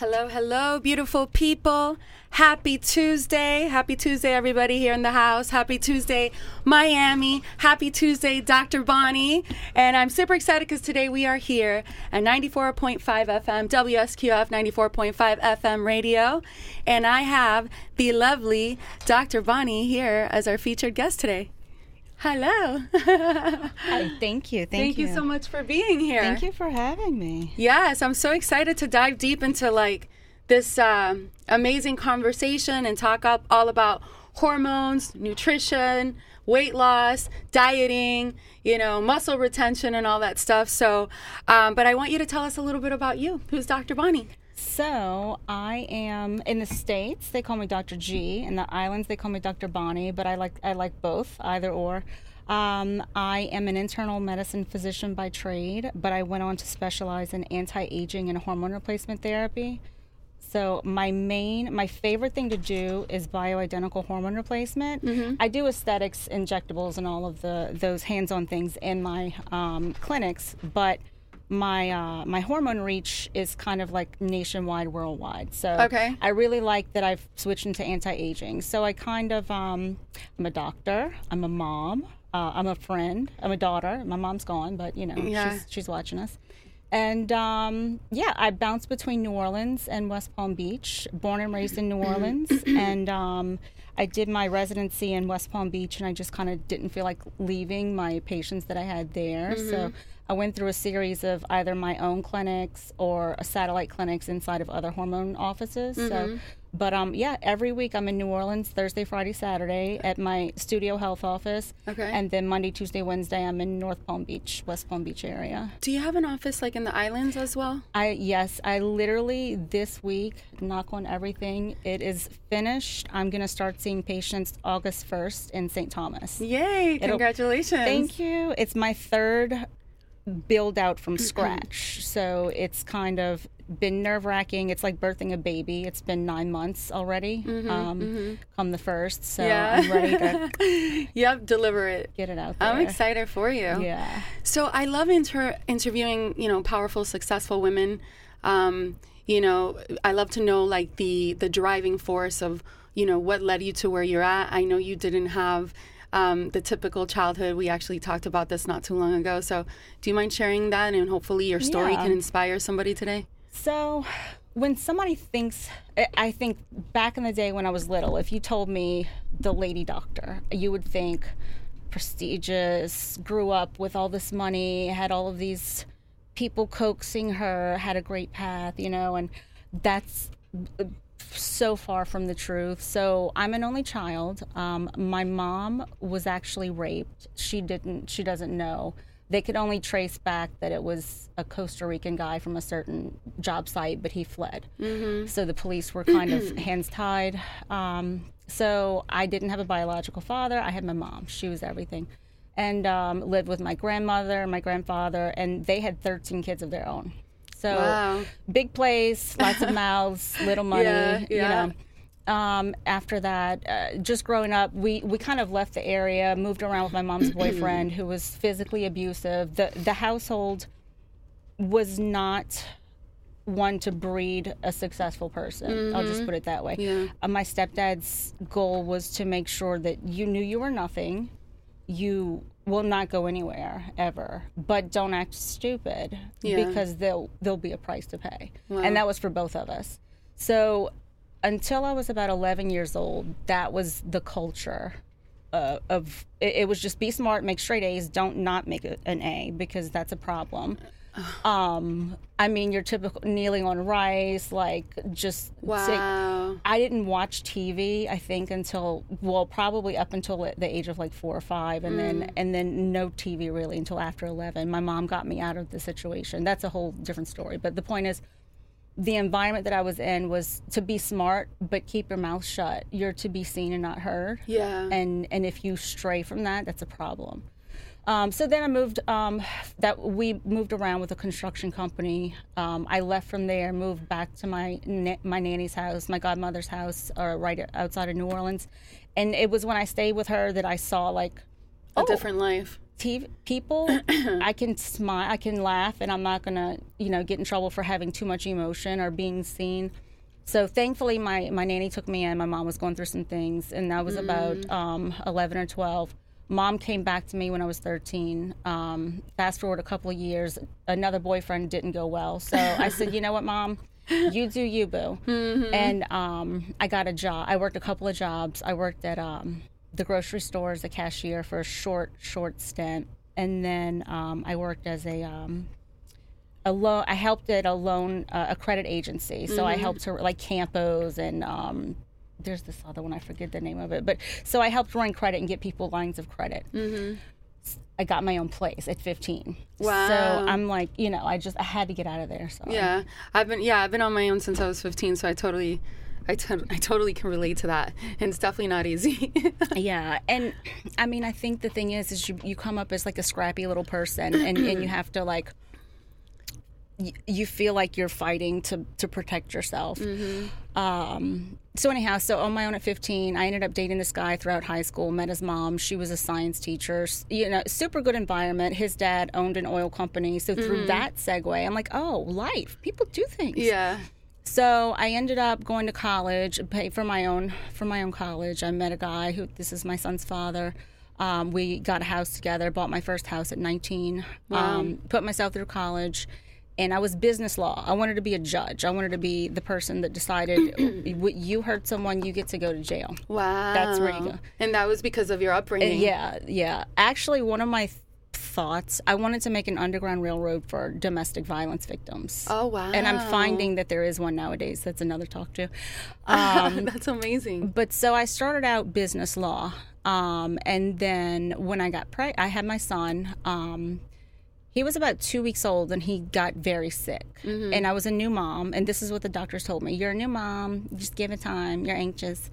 Hello, hello, beautiful people. Happy Tuesday. Happy Tuesday, everybody here in the house. Happy Tuesday, Miami. Happy Tuesday, Dr. Bonnie. And I'm super excited because today we are here at 94.5 FM, WSQF 94.5 FM radio. And I have the lovely Dr. Bonnie here as our featured guest today. Hello. Hi, thank you. Thank, Thank you so much for being here. Thank you for having me. Yes, I'm so excited to dive deep into like this um, amazing conversation and talk up all about hormones, nutrition, weight loss, dieting, you know, muscle retention, and all that stuff. So, um, but I want you to tell us a little bit about you. Who's Dr. Bonnie? So I am in the states. They call me Dr. G. In the islands, they call me Dr. Bonnie. But I like I like both, either or. Um, I am an internal medicine physician by trade, but I went on to specialize in anti-aging and hormone replacement therapy. So my main, my favorite thing to do is bioidentical hormone replacement. Mm-hmm. I do aesthetics, injectables, and all of the those hands-on things in my um, clinics, but my uh, my hormone reach is kind of like nationwide, worldwide. So Okay. I really like that I've switched into anti-aging. So I kind of um, I'm a doctor, I'm a mom, uh, I'm a friend, I'm a daughter. My mom's gone, but you know Yeah. she's she's watching us. And um, yeah, I bounced between New Orleans and West Palm Beach. Born and raised in New Orleans, and um, I did my residency in West Palm Beach, and I just kind of didn't feel like leaving my patients that I had there. So I went through a series of either my own clinics or a satellite clinics inside of other hormone offices. So, but um, yeah, every week I'm in New Orleans Thursday, Friday, Saturday at my Studio Health office. Okay. And then Monday, Tuesday, Wednesday I'm in North Palm Beach, West Palm Beach area. Do you have an office like in the islands as well? I yes, I literally this week knock on everything. It is finished. I'm gonna start seeing patients August first in St. Thomas. Yay! Congratulations. Thank you. It's my third build out from scratch. So it's kind of been nerve wracking. It's like birthing a baby. It's been nine months already. um, Come the first, so Mm-hmm, Yeah. I'm ready to Yep, deliver it. get it out there. I'm excited for you. Yeah. So I love inter- interviewing, you know, powerful, successful women. Um, you know, I love to know like the the driving force of, you know, what led you to where you're at. I know you didn't have um, the typical childhood. We actually talked about this not too long ago. So, do you mind sharing that? And hopefully, your story Yeah. can inspire somebody today. So, when somebody thinks, I- I think back in the day when I was little, if you told me the lady doctor, you would think prestigious, grew up with all this money, had all of these people coaxing her, had a great path, you know, and that's so far from the truth. So I'm an only child. Um, my mom was actually raped. She didn't. She doesn't know. They could only trace back that it was a Costa Rican guy from a certain job site, but he fled. Mm-hmm. So the police were kind of hands tied. Um, so I didn't have a biological father. I had my mom. She was everything, and um, lived with my grandmother, my grandfather, and they had 13 kids of their own. So Wow. big place, lots of mouths, little money. Yeah, yeah. You know. Um, after that, uh, just growing up, we, we kind of left the area, moved around with my mom's boyfriend, who was physically abusive. the The household was not one to breed a successful person. I'll just put it that way. Yeah. Uh, my stepdad's goal was to make sure that you knew you were nothing. You will not go anywhere ever, but don't act stupid Yeah. because there'll there'll be a price to pay, Wow. and that was for both of us. So until I was about 11 years old, that was the culture uh, of it, it was just be smart, make straight A's, don't not make a, an A because that's a problem. Um, I mean, your typical kneeling on rice, like just Wow. I didn't watch TV. I think until well, probably up until the age of like four or five, and then and then no TV really until after eleven. My mom got me out of the situation. That's a whole different story. But the point is, the environment that I was in was to be smart, but keep your mouth shut. You're to be seen and not heard. Yeah. And and if you stray from that, that's a problem. Um, so then I moved. Um, that we moved around with a construction company. Um, I left from there, moved back to my na- my nanny's house, my godmother's house, or right outside of New Orleans. And it was when I stayed with her that I saw like a oh, different life. t- people, I can smile, I can laugh, and I'm not gonna, you know, get in trouble for having too much emotion or being seen. So thankfully, my my nanny took me in. My mom was going through some things, and that was about um, 11 or 12. Mom came back to me when I was 13. Um, fast forward a couple of years, another boyfriend didn't go well. So I said, you know what, mom, you do you, boo. And um, I got a job. I worked a couple of jobs. I worked at um, the grocery store as a cashier for a short, short stint, and then um, I worked as a um, a loan. I helped at a loan, uh, a credit agency. So I helped her like Campos and um, there's this other one. I forget the name of it, but so I helped run credit and get people lines of credit. I got my own place at 15. Wow. So I'm like, you know, I just I had to get out of there. So Yeah, I've been yeah I've been on my own since I was 15, so I totally. I, to- I totally can relate to that, and it's definitely not easy. Yeah, and I mean, I think the thing is, is you you come up as like a scrappy little person, and and you have to like. y- You feel like you're fighting to to protect yourself. Um, so anyhow, so on my own at 15, I ended up dating this guy throughout high school. Met his mom; she was a science teacher. You know, super good environment. His dad owned an oil company, so through that segue, I'm like, oh, life. People do things. yeah, So I ended up going to college, pay for my own for my own college. I met a guy who this is my son's father. Um, we got a house together. Bought my first house at 19. Um, put myself through college, and I was business law. I wanted to be a judge. I wanted to be the person that decided you hurt someone, you get to go to jail. wow. That's where you go. And that was because of your upbringing. Yeah, yeah. Actually, one of my th- thoughts, I wanted to make an underground railroad for domestic violence victims. Oh wow. And I'm finding that there is one nowadays. That's another talk too. Um, that's amazing. but so I started out business law, um, and then when I got pregnant, I had my son. Um, he was about two weeks old, and he got very sick. And I was a new mom, and this is what the doctors told me: "You're a new mom. Just give it time. You're anxious."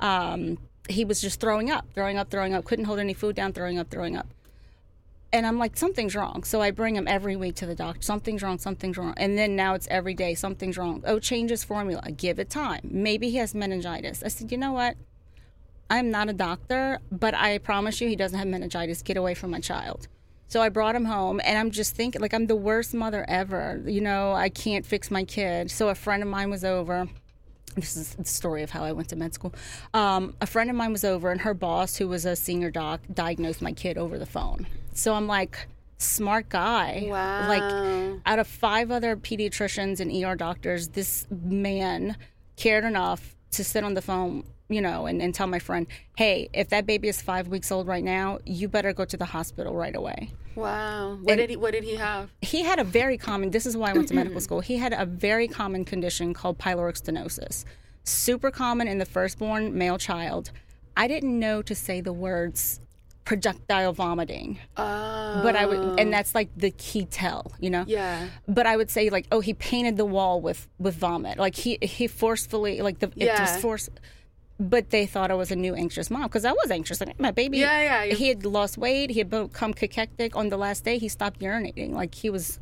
Um, he was just throwing up, throwing up, throwing up. Couldn't hold any food down, throwing up, throwing up. And I'm like, something's wrong. So I bring him every week to the doctor. Something's wrong. Something's wrong. And then now it's every day. Something's wrong. Oh, change his formula. Give it time. Maybe he has meningitis. I said, you know what? I'm not a doctor, but I promise you he doesn't have meningitis. Get away from my child. So I brought him home, and I'm just thinking, like, I'm the worst mother ever. You know, I can't fix my kid. So a friend of mine was over this is the story of how I went to med school. Um, a friend of mine was over, and her boss, who was a senior doc, diagnosed my kid over the phone. So I'm like, smart guy. Wow. Like, out of five other pediatricians and ER doctors, this man cared enough to sit on the phone, you know, and, and tell my friend, hey, if that baby is five weeks old right now, you better go to the hospital right away Wow. What did he What did he have? he had a very common this is why i went to medical school he had a very common condition called pyloric stenosis super common in the firstborn male child i didn't know to say the words projectile vomiting Oh. but i would and oh. that's like the key tell you know Yeah. but i would say like oh he painted the wall with with vomit like he he forcefully like the it was force but they thought I was a new anxious mom because I was anxious. Like my baby, Yeah, yeah, He had lost weight. He had become cachectic. On the last day, he stopped urinating. Like he was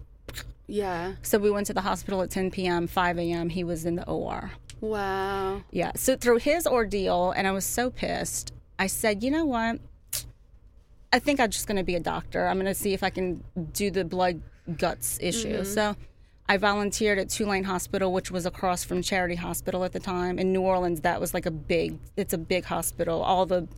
Yeah. so we went to the hospital at 10 p.m., 5 a.m. He was in the OR. Wow. Yeah. So through his ordeal, and I was so pissed, I said, you know what? I think I'm just going to be a doctor. I'm going to see if I can do the blood guts issue. Mm-hmm. So I volunteered at Tulane Hospital, which was across from Charity Hospital at the time. In New Orleans, that was like a big, it's a big hospital. All the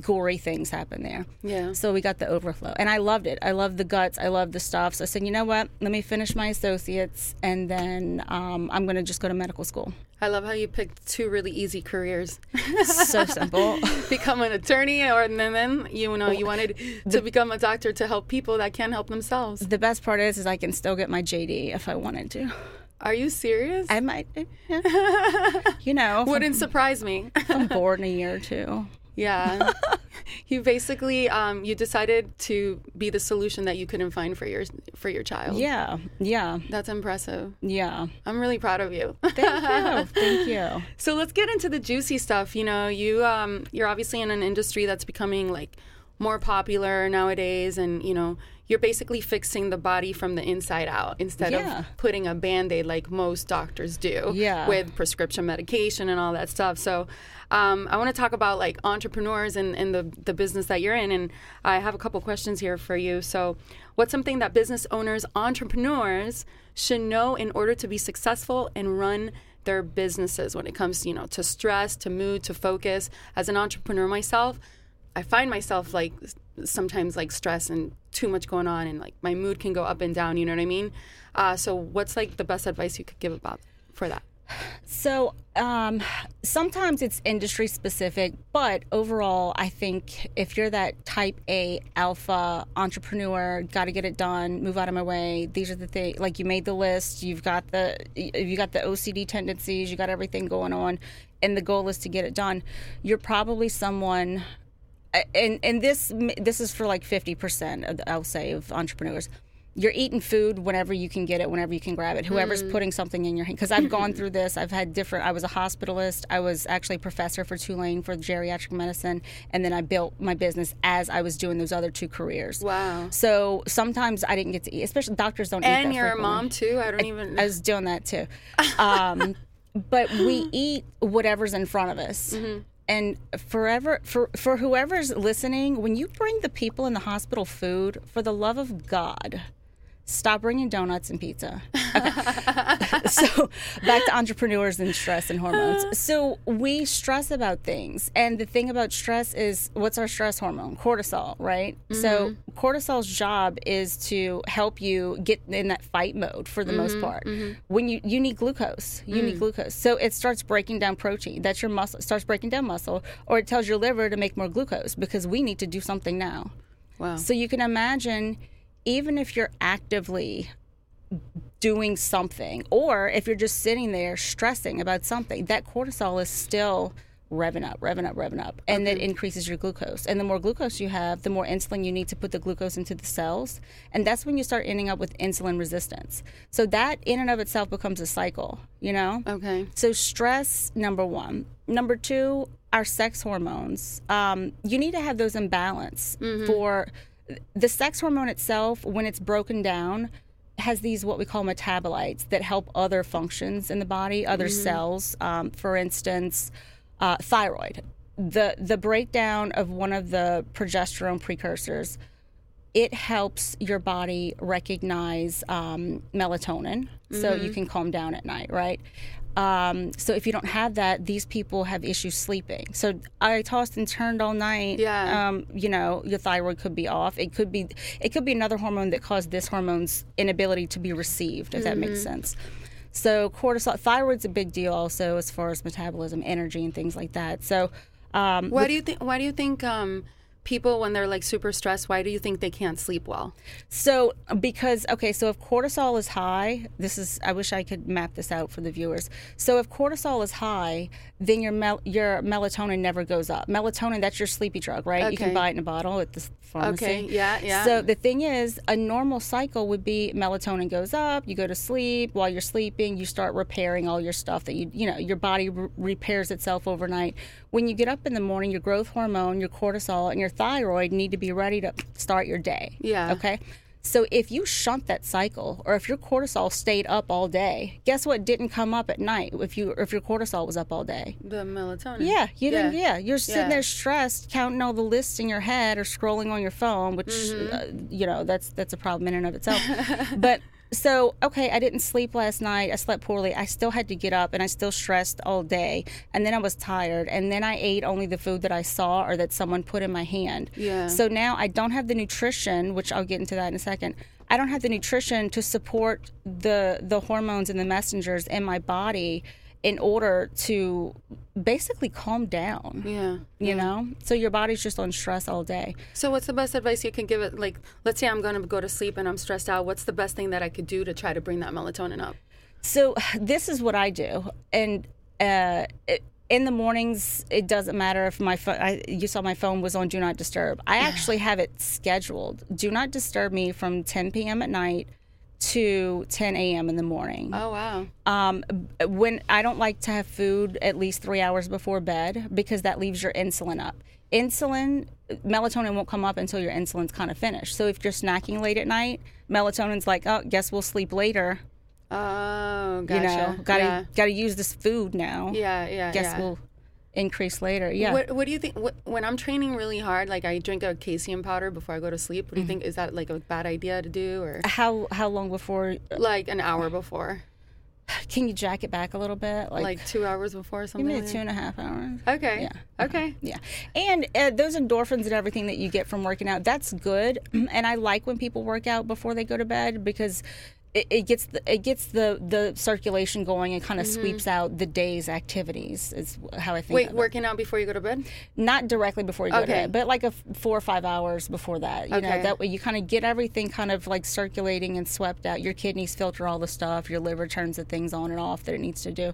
gory things happen there. Yeah. So we got the overflow. And I loved it. I loved the guts. I loved the stuff. So I said, you know what? Let me finish my associates and then um, I'm going to just go to medical school. I love how you picked two really easy careers. So simple. become an attorney, or and then, then you know you wanted to become a doctor to help people that can't help themselves. the best part is, is I can still get my JD if I wanted to. Are you serious? I might, yeah. you know, Wouldn't surprise me. I'm bored in a year or two. Yeah. you basically um, you decided to be the solution that you couldn't find for your for your child. Yeah, yeah, That's impressive. yeah. I'm really proud of you. Thank you, thank you. So let's get into the juicy stuff. You know, you um, you're obviously in an industry that's becoming like more popular nowadays, and you know, you're basically fixing the body from the inside out instead Yeah. of putting a band-aid like most doctors do Yeah. with prescription medication and all that stuff so um, i want to talk about like entrepreneurs and, and the, the business that you're in and i have a couple questions here for you so what's something that business owners entrepreneurs should know in order to be successful and run their businesses when it comes you know to stress to mood to focus as an entrepreneur myself i find myself like sometimes like stress and too much going on and like my mood can go up and down you know what i mean uh, so what's like the best advice you could give about for that So um, sometimes it's industry specific, but overall, I think if you're that type A alpha entrepreneur, got to get it done, move out of my way. These are the things. Like you made the list, you've got the you got the OCD tendencies, you got everything going on, and the goal is to get it done. You're probably someone. And and this this is for like fifty percent, of, I'll say, of entrepreneurs you're eating food whenever you can get it, whenever you can grab it. Whoever's putting something in your hand. Because I've gone through this. I've had different. I was a hospitalist. I was actually a professor for Tulane for geriatric medicine, and then I built my business as I was doing those other two careers. wow So sometimes I didn't get to eat. Especially doctors don't eat. and that you're a mom too i don't even I was doing that too. Um, but we eat whatever's in front of us. Mm-hmm. And forever for for whoever's listening, when you bring the people in the hospital food, for the love of God, stop bringing donuts and pizza. so back to entrepreneurs and stress and hormones. So we stress about things, and the thing about stress is what's our stress hormone? Cortisol, right? So mm-hmm. cortisol's job is to help you get in that fight mode for the mm-hmm. most part. Mm-hmm. When you you need glucose, you need mm. glucose. So it starts breaking down protein. That's your muscle. It starts breaking down muscle, or it tells your liver to make more glucose because we need to do something now. wow So you can imagine, even if you're actively doing something, or if you're just sitting there stressing about something, that cortisol is still revving up, revving up, revving up, and that increases your glucose. And the more glucose you have, the more insulin you need to put the glucose into the cells, and that's when you start ending up with insulin resistance. So that in and of itself becomes a cycle, you know. okay So stress, number one. Number two, our sex hormones. Um, you need to have those in balance for the sex hormone itself. When it's broken down, has these what we call metabolites that help other functions in the body, other cells. Um, for instance, uh, thyroid. The the breakdown of one of the progesterone precursors it helps your body recognize um, melatonin so you can calm down at night, right? Um, so if you don't have that, these people have issues sleeping. So I tossed and turned all night. Yeah. Um, you know, your thyroid could be off. It could be it could be another hormone that caused this hormone's inability to be received, if that makes sense. So cortisol, thyroid's a big deal also as far as metabolism, energy, and things like that. So um, why do you think why do you think um people when they're like super stressed why do you think they can't sleep well So, because, okay, so if cortisol is high, this is, I wish I could map this out for the viewers. So, if cortisol is high, then your mel- your melatonin never goes up. Melatonin, that's your sleepy drug, right? Okay. You can buy it in a bottle at the pharmacy. Okay, yeah, yeah. So, the thing is, a normal cycle would be melatonin goes up, you go to sleep. While you're sleeping, you start repairing all your stuff that you, you know, your body re- repairs itself overnight. When you get up in the morning, your growth hormone, your cortisol, and your thyroid need to be ready to start your day. Yeah. Okay. So if you shunt that cycle, or if your cortisol stayed up all day, guess what didn't come up at night? If you if your cortisol was up all day, the melatonin yeah, you didn't. Yeah, you're sitting Yeah. there stressed, counting all the lists in your head, or scrolling on your phone, which Mm-hmm. uh, you know that's that's a problem in and of itself. but so okay, I didn't sleep last night. I slept poorly. I still had to get up, and I still stressed all day. And then I was tired, and then I ate only the food that I saw or that someone put in my hand. Yeah. So now I don't have the nutrition, which I'll get into that in a second. I don't have the nutrition to support the the hormones and the messengers in my body in order to basically calm down. yeah You know? So your body's just on stress all day. So what's the best advice you can give it? Like, let's say I'm going to go to sleep and I'm stressed out. What's the best thing that I could do to try to bring that melatonin up? So this is what I do, and uh, it, in the mornings, it doesn't matter if my phone. I, you saw my phone was on Do Not Disturb. I actually have it scheduled. Do not disturb me from 10 p.m. at night to 10 a.m. in the morning. Oh wow. Um, when I don't like to have food at least three hours before bed because that leaves your insulin up. Insulin melatonin won't come up until your insulin's kind of finished. So if you're snacking late at night, melatonin's like, oh, guess we'll sleep later. Oh, gotcha. You know, gotta yeah. gotta use this food now. Yeah, yeah, Guess yeah. we'll increase later. Yeah. What, what do you think? What, when I'm training really hard, like I drink a casein powder before I go to sleep. Mm-hmm. What do you think? Is that like a bad idea to do, or how how long before? like an hour before, Can you jack it back a little bit? like, two hours before, or something? maybe like two and a half hours. Okay. Yeah. Okay. Yeah. And uh, those endorphins and everything that you get from working out, that's good. And I like when people work out before they go to bed because it, it gets the, it gets the, the circulation going and kind of sweeps out the day's activities is how I think Mm-hmm. Wait, of it. working out before you go to bed? Not directly before you go to bed, but like a f- four or five hours before that. You know, Okay. that way you kind of get everything kind of like circulating and swept out. Your kidneys filter all the stuff. Your liver turns the things on and off that it needs to do,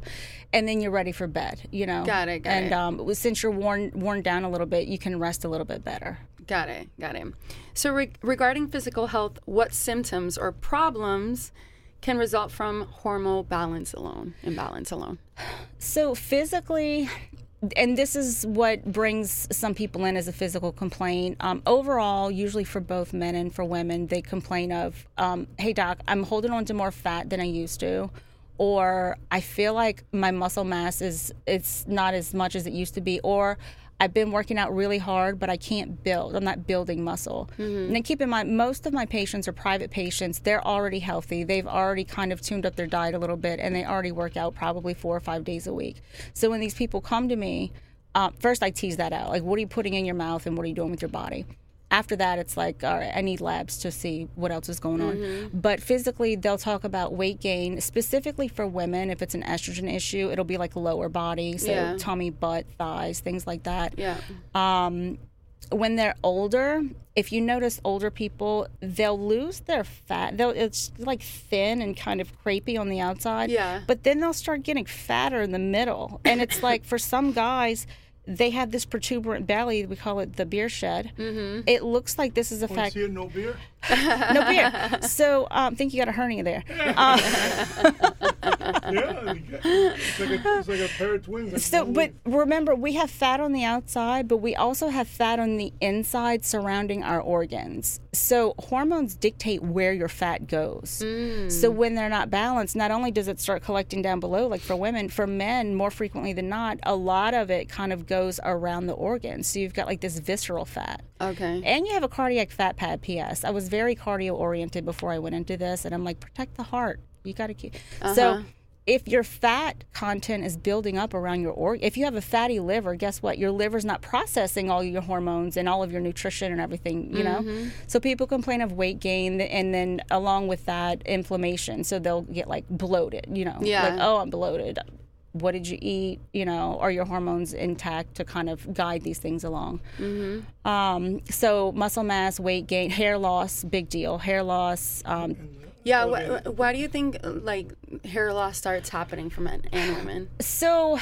and then you're ready for bed. You know. Got it, got and it. um, since you're worn worn down a little bit, you can rest a little bit better. Got it. Got it. So, re- regarding physical health, what symptoms or problems can result from hormonal balance alone, imbalance alone? So physically, and this is what brings some people in as a physical complaint. Um, overall, usually for both men and for women, they complain of, um, "Hey doc, I'm holding on to more fat than I used to." Or I feel like my muscle mass is it's not as much as it used to be, or I've been working out really hard, but I can't build. I'm not building muscle. And then keep in mind, most of my patients are private patients. They're already healthy. They've already kind of tuned up their diet a little bit, and they already work out probably four or five days a week. So when these people come to me, uh, first I tease that out. Like, what are you putting in your mouth, and what are you doing with your body? After that, it's like, all right, I need labs to see what else is going on. But physically, they'll talk about weight gain, specifically for women. If it's an estrogen issue, it'll be like lower body, so Yeah. tummy, butt, thighs, things like that Yeah. um, when they're older, if you notice older people, they'll lose their fat. They'll it's like thin and kind of crepey on the outside. Yeah. But then they'll start getting fatter in the middle, and it's like for some guys. They have this protuberant belly. We call it the beer shed. Mm-hmm. It looks like this is a Want fact. to see? No beer? No beer. So um, think you got a hernia there. Uh, Yeah. It's like a, it's like a pair of twins. Like So, but remember, we have fat on the outside, but we also have fat on the inside surrounding our organs. So, hormones dictate where your fat goes. So, when they're not balanced, not only does it start collecting down below, like for women, for men, more frequently than not, a lot of it kind of goes around the organs. So, you've got like this visceral fat. Okay. And you have a cardiac fat pad, PS. I was very cardio oriented before I went into this, and I'm like, protect the heart. You got to keep. Uh-huh. So, if your fat content is building up around your organ, if you have a fatty liver, guess what? Your liver's not processing all your hormones and all of your nutrition and everything, you know? Mm-hmm. So, people complain of weight gain, and then along with that, inflammation. So, they'll get like bloated, you know? Yeah. Like, oh, I'm bloated. What did you eat? You know, are your hormones intact to kind of guide these things along? Mm-hmm. Um, so muscle mass, weight gain, hair loss, big deal. Hair loss. Um, Yeah. Wh- why do you think like hair loss starts happening for men and women? so,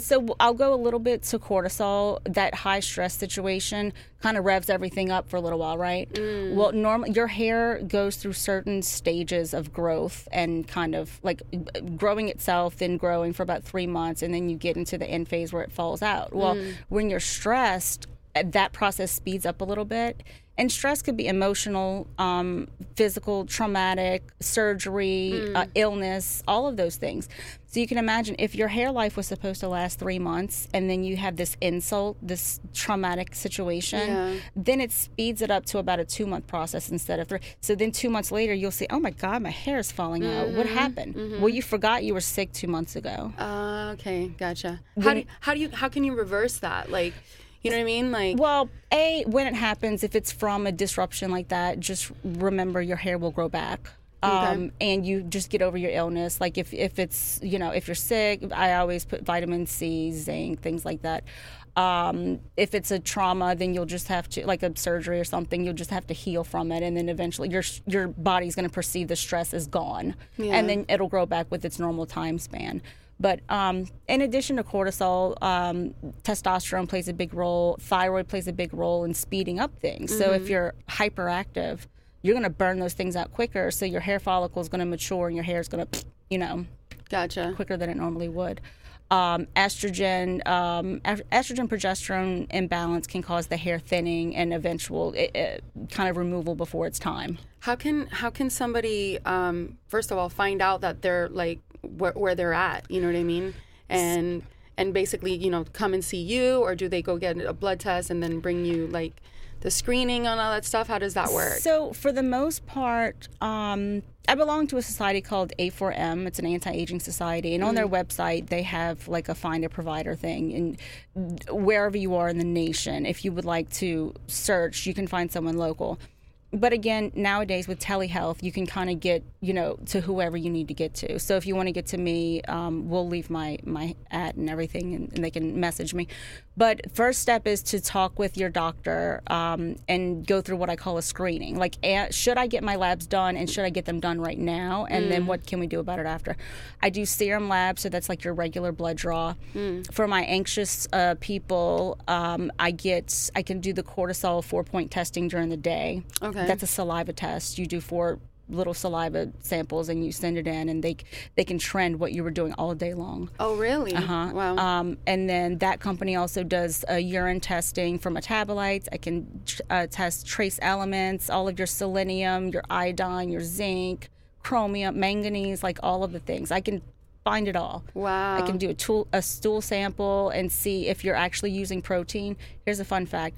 so I'll go a little bit to cortisol. That high stress situation kind of revs everything up for a little while, right? Well, normally your hair goes through certain stages of growth and kind of like uh, growing itself, then growing for about three months, and then you get into the end phase where it falls out. Well, when you're stressed, uh, that process speeds up a little bit. And stress could be emotional, um, physical, traumatic, surgery, uh, illness, all of those things. So you can imagine if your hair life was supposed to last three months and then you have this insult, this traumatic situation, Yeah. then it speeds it up to about a two month process instead of three. So then two months later, you'll say, oh my God, my hair is falling out. What happened? Well, you forgot you were sick two months ago. Uh, okay, gotcha. How do you, how do you how can you reverse that? Like, you know what I mean? Like, Well, a when it happens, if it's from a disruption like that, just remember your hair will grow back. Um, and you just get over your illness. Like if, if it's you know if you're sick, I always put vitamin C, zinc, things like that. Um, if it's a trauma, then you'll just have to like a surgery or something. You'll just have to heal from it, and then eventually your your body's going to perceive the stress is gone, Yeah. and then it'll grow back with its normal time span. But um, in addition to cortisol, um, testosterone plays a big role. Thyroid plays a big role in speeding up things. So if you're hyperactive, you're going to burn those things out quicker. So your hair follicle is going to mature and your hair is going to, you know, Gotcha. quicker than it normally would. Um, estrogen, um, estrogen progesterone imbalance can cause the hair thinning and eventual it, it, kind of removal before it's time. How can how can somebody um, first of all find out that they're like wh- where they're at? You know what I mean? And and basically, you know, come and see you, or do they go get a blood test and then bring you like the screening and all that stuff? How does that work? So, for the most part, um, I belong to a society called A4M. It's an anti-aging society, and on their website they have like a find a provider thing. And wherever you are in the nation, if you would like to search, you can find someone local. But again, nowadays with telehealth, you can kind of get you know to whoever you need to get to. So if you want to get to me, um, we'll leave my my at and everything, and, and they can message me. But first step is to talk with your doctor um, and go through what I call a screening. Like, should I get my labs done, and should I get them done right now? And then what can we do about it after? I do serum labs, so that's like your regular blood draw. For my anxious uh, people, um, I get I can do the cortisol four point testing during the day. Okay. That's a saliva test. You do four little saliva samples and you send it in and they they can trend what you were doing all day long. oh, really? Uh-huh. Wow. Um, and then that company also does uh, urine testing for metabolites. I can uh, test trace elements, all of your selenium, your iodine, your zinc, chromium, manganese, like all of the things. I can find it all. wow. I can do a, tool, a stool sample and see if you're actually using protein. Here's a fun fact.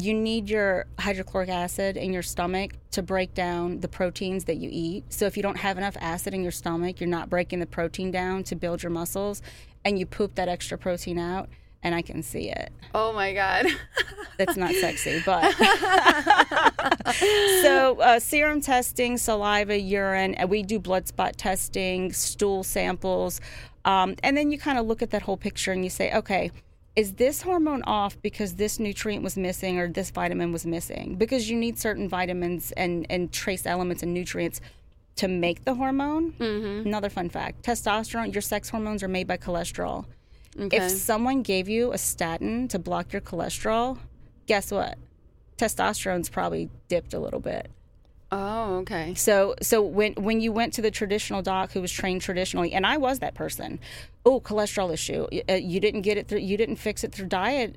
You need your hydrochloric acid in your stomach to break down the proteins that you eat. So if you don't have enough acid in your stomach, you're not breaking the protein down to build your muscles, and you poop that extra protein out, and I can see it. oh my god. That's not sexy, but so uh, serum testing, saliva, urine. and We do blood spot testing, stool samples, um, and then you kind of look at that whole picture and you say, okay, is this hormone off because this nutrient was missing or this vitamin was missing? Because you need certain vitamins and and trace elements and nutrients to make the hormone. Mm-hmm. Another fun fact: testosterone, your sex hormones are made by cholesterol. Okay. If someone gave you a statin to block your cholesterol, guess what? Testosterone's probably dipped a little bit. Oh, okay. So, so when when you went to the traditional doc who was trained traditionally, and I was that person, oh, cholesterol issue, uh, you didn't get it through, you didn't fix it through diet.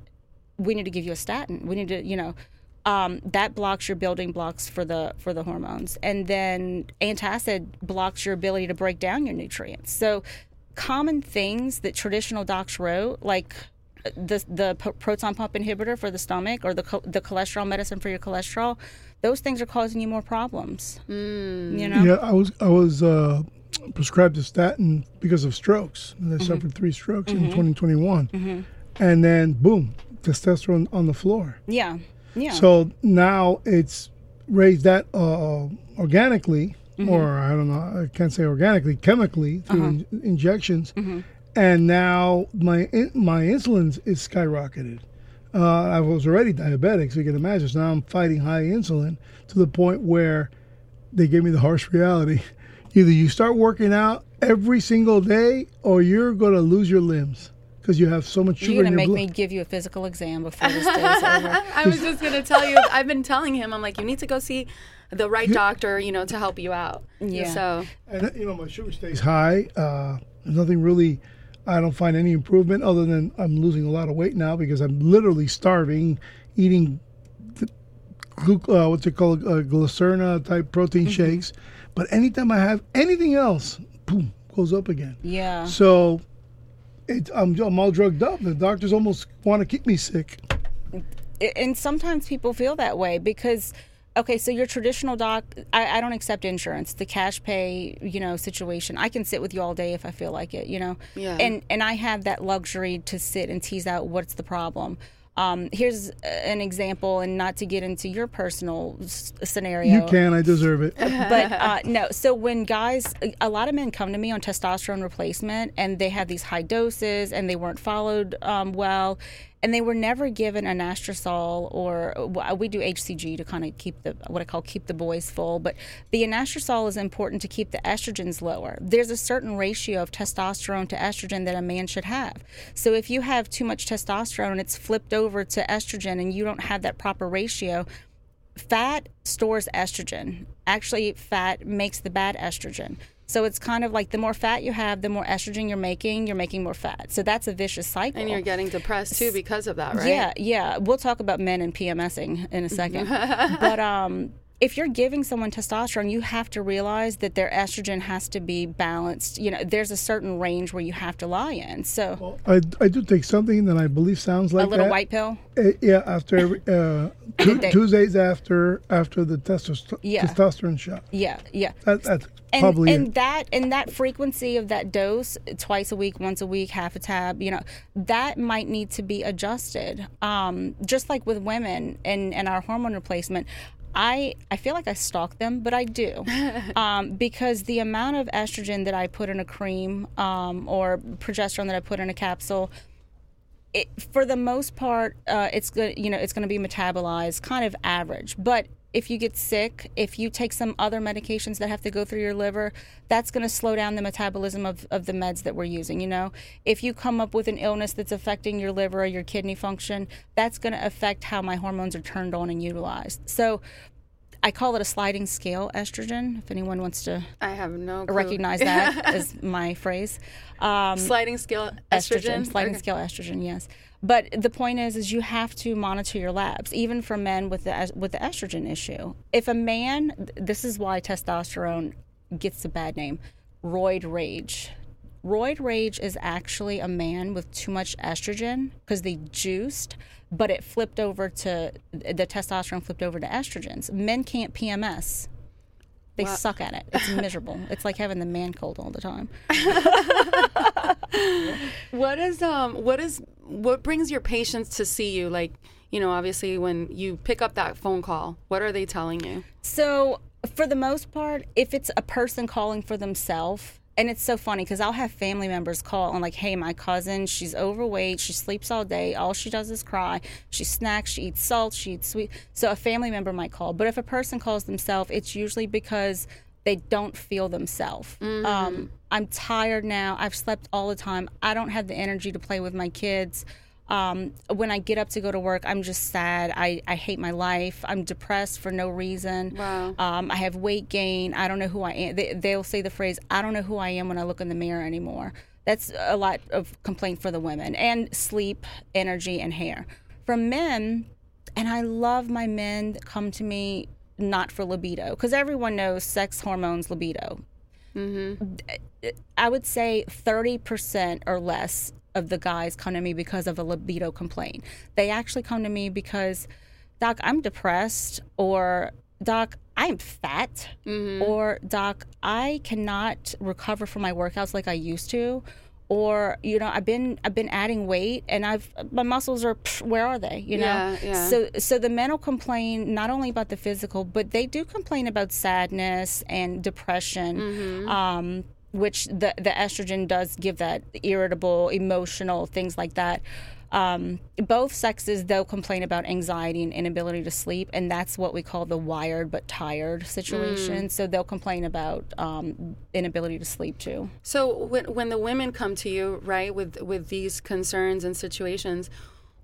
We need to give you a statin. We need to, you know, um, that blocks your building blocks for the for the hormones, and then antacid blocks your ability to break down your nutrients. So, common things that traditional docs wrote, like the the p- proton pump inhibitor for the stomach or the the cholesterol medicine for your cholesterol, those things are causing you more problems. Mm. You know. Yeah, I was I was uh, prescribed a statin because of strokes. And I Mm-hmm. suffered three strokes in 2021, and then boom, testosterone on the floor. Yeah. Yeah. So now it's raised that uh, organically, or I don't know, I can't say organically, chemically through in- injections, and now my in- my insulin is skyrocketed. Uh, I was already diabetic, so you can imagine. So now I'm fighting high insulin to the point where they gave me the harsh reality: either you start working out every single day, or you're going to lose your limbs because you have so much sugar You're gonna make blood. me give you a physical exam before this day is over. I was just gonna tell you. I've been telling him. I'm like, you need to go see the right doctor. You know, to help you out. Yeah. So And you know, my sugar stays high. Uh, there's nothing really. I don't find any improvement other than I'm losing a lot of weight now because I'm literally starving, eating, uh, what's it called, uh, Glucerna type protein shakes. But anytime I have anything else, boom, goes up again. Yeah. So, it, I'm I'm all drugged up. The doctors almost want to keep me sick. And sometimes people feel that way because okay so your traditional doc I, I don't accept insurance the cash pay you know situation i can sit with you all day if i feel like it you know Yeah. and and i have that luxury to sit and tease out what's the problem um, here's an example and not to get into your personal s- scenario You can, I deserve it. but uh, no. So when guys, a lot of men come to me on testosterone replacement, and they have these high doses, and they weren't followed um, well, and they were never given an anastrozole or uh, we do HCG to kind of keep the what I call keep the boys full. But the anastrozole is important to keep the estrogens lower. There's a certain ratio of testosterone to estrogen that a man should have. So if you have too much testosterone and it's flipped over to estrogen, and you don't have that proper ratio, fat stores estrogen. Actually, fat makes the bad estrogen. So it's kind of like the more fat you have, the more estrogen you're making, you're making more fat. So that's a vicious cycle. And you're getting depressed too because of that, right? Yeah, yeah. We'll talk about men and PMSing in a second. but um, if you're giving someone testosterone, you have to realize that their estrogen has to be balanced. You know, there's a certain range where you have to lie in. So I, I do take something that I believe sounds like a little that. white pill. Uh, yeah, after every, uh, two, Tuesdays after after the testosterone Yeah. testosterone shot. Yeah, yeah. That, that's and, probably and it. that and that frequency of that dose twice a week once a week half a tab you know that might need to be adjusted um, just like with women and, and our hormone replacement I, I feel like I stalk them, but I do, um, because the amount of estrogen that I put in a cream um, or progesterone that I put in a capsule, it, for the most part, uh, it's good. You know, it's going to be metabolized kind of average. But if you get sick, if you take some other medications that have to go through your liver, that's going to slow down the metabolism of, of the meds that we're using. You know, if you come up with an illness that's affecting your liver or your kidney function, that's going to affect how my hormones are turned on and utilized. So. I call it a sliding scale estrogen. If anyone wants to I have no clue. recognize that as my phrase, um, sliding scale estrogen, estrogen. sliding Okay. scale estrogen, yes. But the point is, is you have to monitor your labs, even for men with the with the estrogen issue. If a man, this is why testosterone gets a bad name, roid rage. Roid rage is actually a man with too much estrogen because they juiced, but it flipped over to the testosterone flipped over to estrogens. Men can't PMS. They suck at it. It's miserable. it's like having the man cold all the time. What is um what is what brings your patients to see you? Like, you know, obviously when you pick up that phone call, what are they telling you? So, for the most part, if it's a person calling for themselves, and it's so funny because I'll have family members call and like, "Hey, my cousin, she's overweight. She sleeps all day. All she does is cry. She snacks. She eats salt. She eats sweet." So a family member might call, but if a person calls themselves, it's usually because they don't feel themselves. Um, I'm tired now. I've slept all the time. I don't have the energy to play with my kids. Um, when I get up to go to work, I'm just sad. I, I hate my life. I'm depressed for no reason. Wow. Um, I have weight gain. I don't know who I am. They, they'll say the phrase, I don't know who I am when I look in the mirror anymore. That's a lot of complaint for the women. And sleep, energy, and hair. For men, and I love my men that come to me not for libido, because everyone knows sex hormones libido. I would say 30% or less of the guys come to me because of a libido complaint. They actually come to me because, Doc, I'm depressed, or Doc, I'm fat, or Doc, I cannot recover from my workouts like I used to. Or you know, I've been I've been adding weight, and I've my muscles are psh, where are they? You know, Yeah, yeah. so so the men will complain not only about the physical, but they do complain about sadness and depression, Mm-hmm. um, which the the estrogen does give that irritable, emotional things like that. Um, both sexes they'll complain about anxiety and inability to sleep, and that's what we call the wired but tired situation. Mm. So they'll complain about um, inability to sleep too. So when when the women come to you, right, with with these concerns and situations,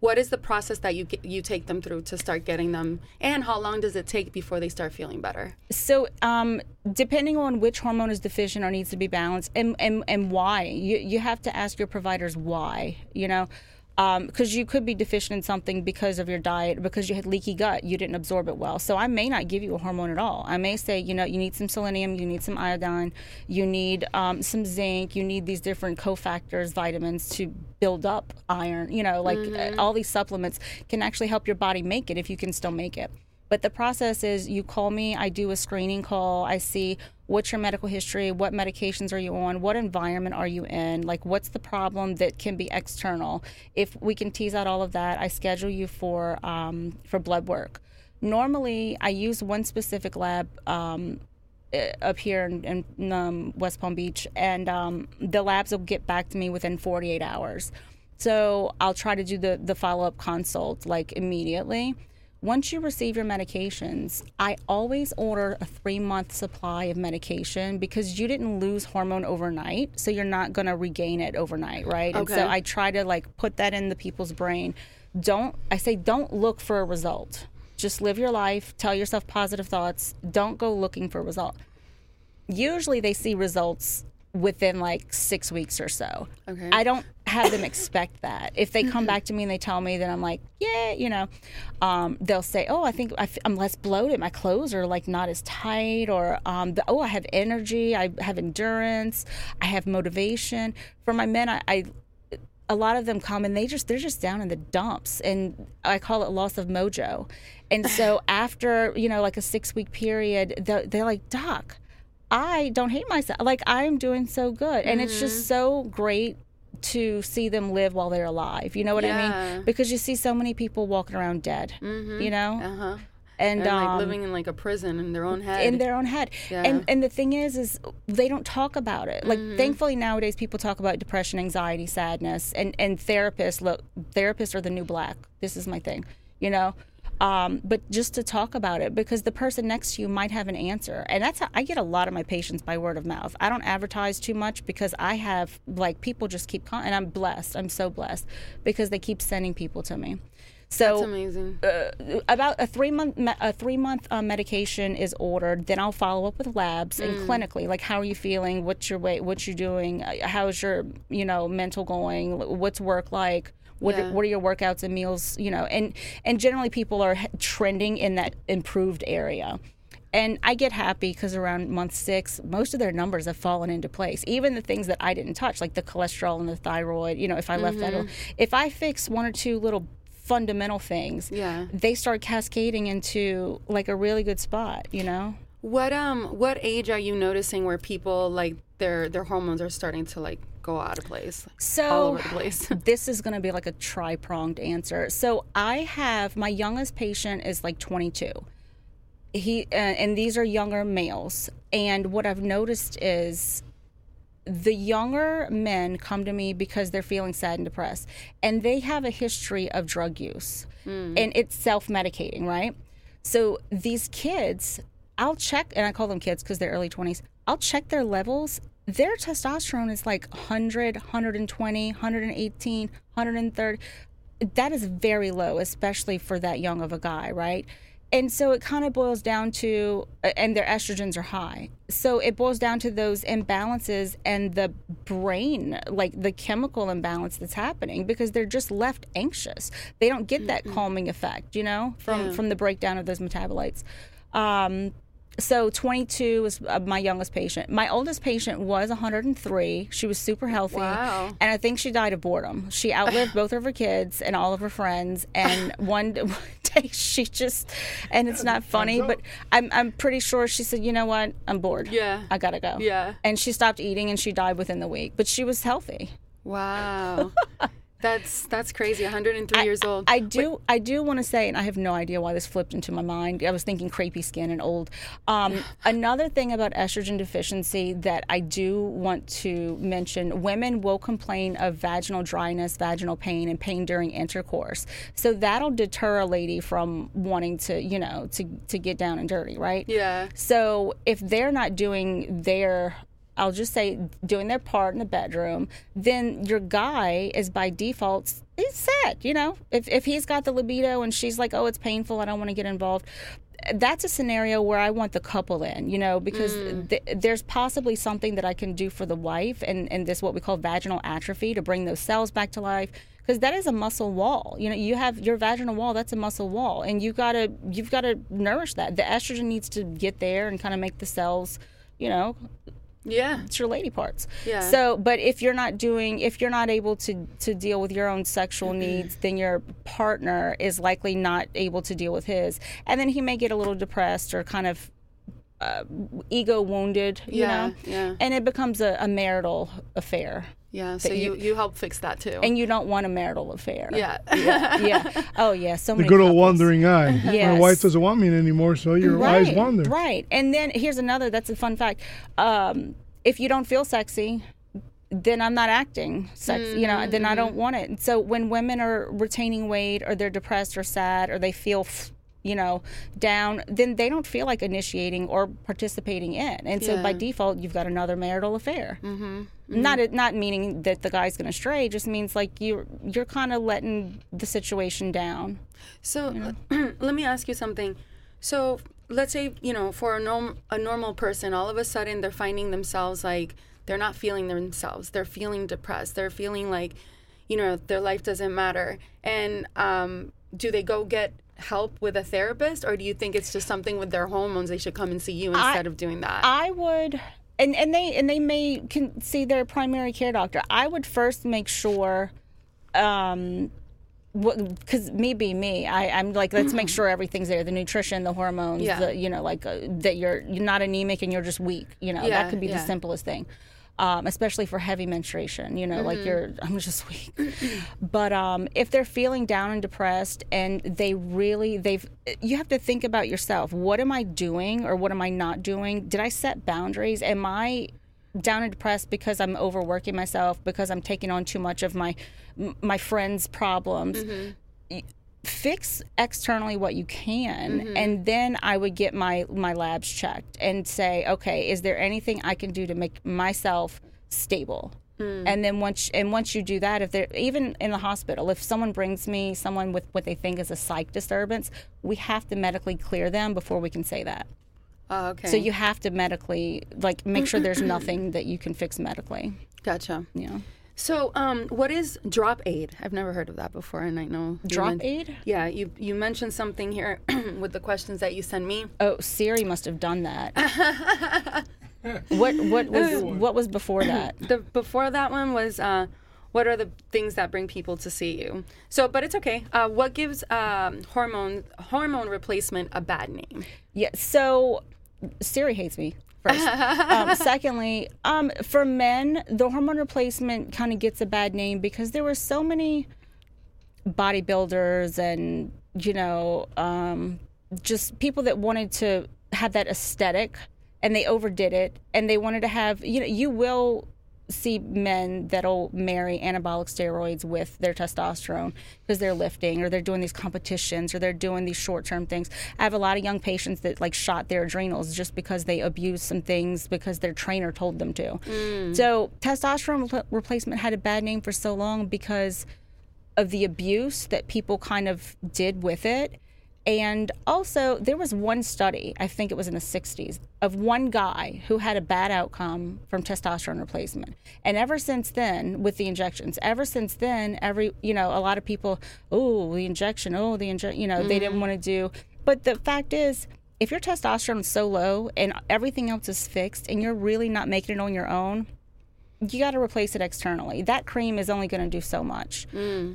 what is the process that you you take them through to start getting them, and how long does it take before they start feeling better? So, um, depending on which hormone is deficient or needs to be balanced, and and, and why, you you have to ask your providers why. You know. Because you could be deficient in something because of your diet, because you had leaky gut, you didn't absorb it well. So I may not give you a hormone at all. I may say, you know, you need some selenium, you need some iodine, you need um, some zinc, you need these different cofactors, vitamins to build up iron. You know, like uh, all these supplements can actually help your body make it if you can still make it. But the process is you call me, I do a screening call, I see what's your medical history, what medications are you on, what environment are you in, like what's the problem that can be external. If we can tease out all of that, I schedule you for um, for blood work. Normally, I use one specific lab. Um, uh, up here in, in um, West Palm Beach, and um, the labs will get back to me within 48 hours. So I'll try to do the, the follow up consult like immediately. Once you receive your medications, I always order a three month supply of medication because you didn't lose hormone overnight, so you're not going to regain it overnight, right? And Okay. so I try to like put that in the people's brain. Don't I say don't look for a result. Just live your life, tell yourself positive thoughts. Don't go looking for a result. usually they see results within like six weeks or so. Okay. I don't have them expect that. If they come back to me and they tell me, then I'm like, yeah, you know, um, they'll say, oh, I think I f- I'm less bloated. My clothes are like not as tight, or um, the, oh, I have energy. I have endurance. I have motivation. For my men, I, I a lot of them come and they just they're just down in the dumps and i call it loss of mojo and so after you know like a six week period they're, they're like doc i don't hate myself like i'm doing so good and it's just so great to see them live while they're alive you know what i mean because you see so many people walking around dead you know Uh huh. and, And like um, living in like a prison in their own head. in their own head. Yeah. And and the thing is is they don't talk about it. Like Mm-hmm. thankfully nowadays people talk about depression, anxiety, sadness and and therapists look therapists are the new black. This is my thing, you know. Um, but just to talk about it because the person next to you might have an answer. And that's how I get a lot of my patients by word of mouth. I don't advertise too much because I have like people just keep con- and I'm blessed. I'm so blessed because they keep sending people to me. So That's amazing. uh, about a three month me- a three month uh, medication is ordered. Then I'll follow up with labs and clinically, like how are you feeling? What's your weight? What you doing? Uh, How's your you know mental going? What's work like? What Yeah. are, what are your workouts and meals? You know, and and generally people are trending in that improved area. And I get happy because around month six, most of their numbers have fallen into place. Even the things that I didn't touch, like the cholesterol and the thyroid, you know, if I left that, al- if I fix one or two little fundamental things, Yeah. they start cascading into like a really good spot, you know? What um what age are you noticing where people like their their hormones are starting to like go out of place? So all over the place. this is going to be like a tri-pronged answer. So I have my youngest patient is like 22. He uh, and these are younger males. And what I've noticed is the younger men come to me because they're feeling sad and depressed and they have a history of drug use and it's self-medicating right so these kids i'll check and i call them kids because they're early 20s i'll check their levels their testosterone is like 100 120 118 130 that is very low especially for that young of a guy right? And so it kind of boils down to and their estrogens are high. So it boils down to those imbalances and the brain like the chemical imbalance that's happening because they're just left anxious. They don't get that calming effect you know from Yeah. from the breakdown of those metabolites. Um so 22 was uh, my youngest patient. My oldest patient was 103. She was super healthy. Wow. And I think she died of boredom. She outlived both of her kids and all of her friends. And one, one day she just, and it's not funny, but I'm, I'm pretty sure she said, you know what? I'm bored. Yeah. I gotta go. Yeah. And she stopped eating and she died within the week. But she was healthy. Wow. that's that's crazy. 103 years old. I do I do want to say, and I have no idea why this flipped into my mind. I was thinking crepey skin and old. Um, another thing about estrogen deficiency that I do want to mention: women will complain of vaginal dryness, vaginal pain, and pain during intercourse. So that'll deter a lady from wanting to, you know, to to get down and dirty, right? yeah. So if they're not doing their I'll just say doing their part in the bedroom, then your guy is by default he's sad, you know. If if he's got the libido and she's like, "Oh, it's painful. I don't want to get involved." That's a scenario where I want the couple in, you know, because mm. th- there's possibly something that I can do for the wife and and this what we call vaginal atrophy to bring those cells back to life because that is a muscle wall. You know, you have your vaginal wall. That's a muscle wall, and you gotta you've got to nourish that. The estrogen needs to get there and kind of make the cells, you know, Yeah. it's your lady parts. Yeah. So, but if you're not doing, if you're not able to to deal with your own sexual needs, then your partner is likely not able to deal with his, and then he may get a little depressed or kind of uh, ego wounded. You Yeah, know, yeah. and it becomes a, a marital affair. Yeah. So you, you help fix that too. And you don't want a marital affair. yeah. yeah. Oh yeah. So The many good old couples. wandering eye. My wife doesn't want me anymore, so your eyes wander. Right. And then here's another that's a fun fact. Um, if you don't feel sexy, then I'm not acting sex, you know, then I don't want it. So when women are retaining weight or they're depressed or sad or they feel, f- you know, down, then they don't feel like initiating or participating in. And so by default, you've got another marital affair. Mm-hmm. Not it, not meaning that the guy's going to stray, just means like you you're kind of letting the situation down. So let me ask you something. So let's say you know for a norm a normal person, all of a sudden they're finding themselves like they're not feeling themselves. They're feeling depressed. They're feeling like, you know, their life doesn't matter. And um, do they go get help with a therapist, or do you think it's just something with their hormones? They should come and see you instead of doing that. I would, and and they and they may can see their primary care doctor. I would first make sure, um, because me being me, I, I'm like, let's make sure everything's there: the nutrition, the hormones, Yeah. the you know, like uh, that you're you're not anemic and you're just weak. You know, Yeah, that could be yeah. the simplest thing. Um, especially for heavy menstruation, you know, like you're, I'm just weak. but um, if they're feeling down and depressed, and they really, they've, you have to think about yourself. What am I doing, or what am I not doing? Did I set boundaries? Am I down and depressed because I'm overworking myself, because I'm taking on too much of my my friends' problems. Y- Fix externally what you can, mm-hmm. and then I would get my my labs checked and say, okay, is there anything I can do to make myself stable? Mm. And then once and once you do that, if they're even in the hospital, if someone brings me someone with what they think is a psych disturbance, we have to medically clear them before we can say that. oh, okay. So you have to medically like make sure there's nothing that you can fix medically. gotcha. Yeah. So, um, what is drop aid? I've never heard of that before, and I know Drop men- aid? Yeah, you you mentioned something here with the questions that you send me. Oh, Siri must have done that. what what was what was before that? The before that one was uh, what are the things that bring people to see you? So, but it's okay. Uh, what gives um, hormone hormone replacement a bad name? Yeah. So Siri hates me. First. um, secondly, um, for men, the hormone replacement kind of gets a bad name because there were so many bodybuilders and you know um, just people that wanted to have that aesthetic and they overdid it and they wanted to have you know you will see men that'll marry anabolic steroids with their testosterone because they're lifting or they're doing these competitions or they're doing these short-term things. I have a lot of young patients that like shot their adrenals just because they abused some things because their trainer told them to. Mm. So testosterone repl- replacement had a bad name for so long because of the abuse that people kind of did with it. And also, there was one study, I think it was in the 60s, of one guy who had a bad outcome from testosterone replacement. And ever since then, with the injections, ever since then, every, you know, a lot of people, oh, the injection, oh, the injection, you know, they didn't mm-hmm. want to do. But the fact is, if your testosterone is so low and everything else is fixed and you're really not making it on your own, you got to replace it externally. That cream is only going to do so much.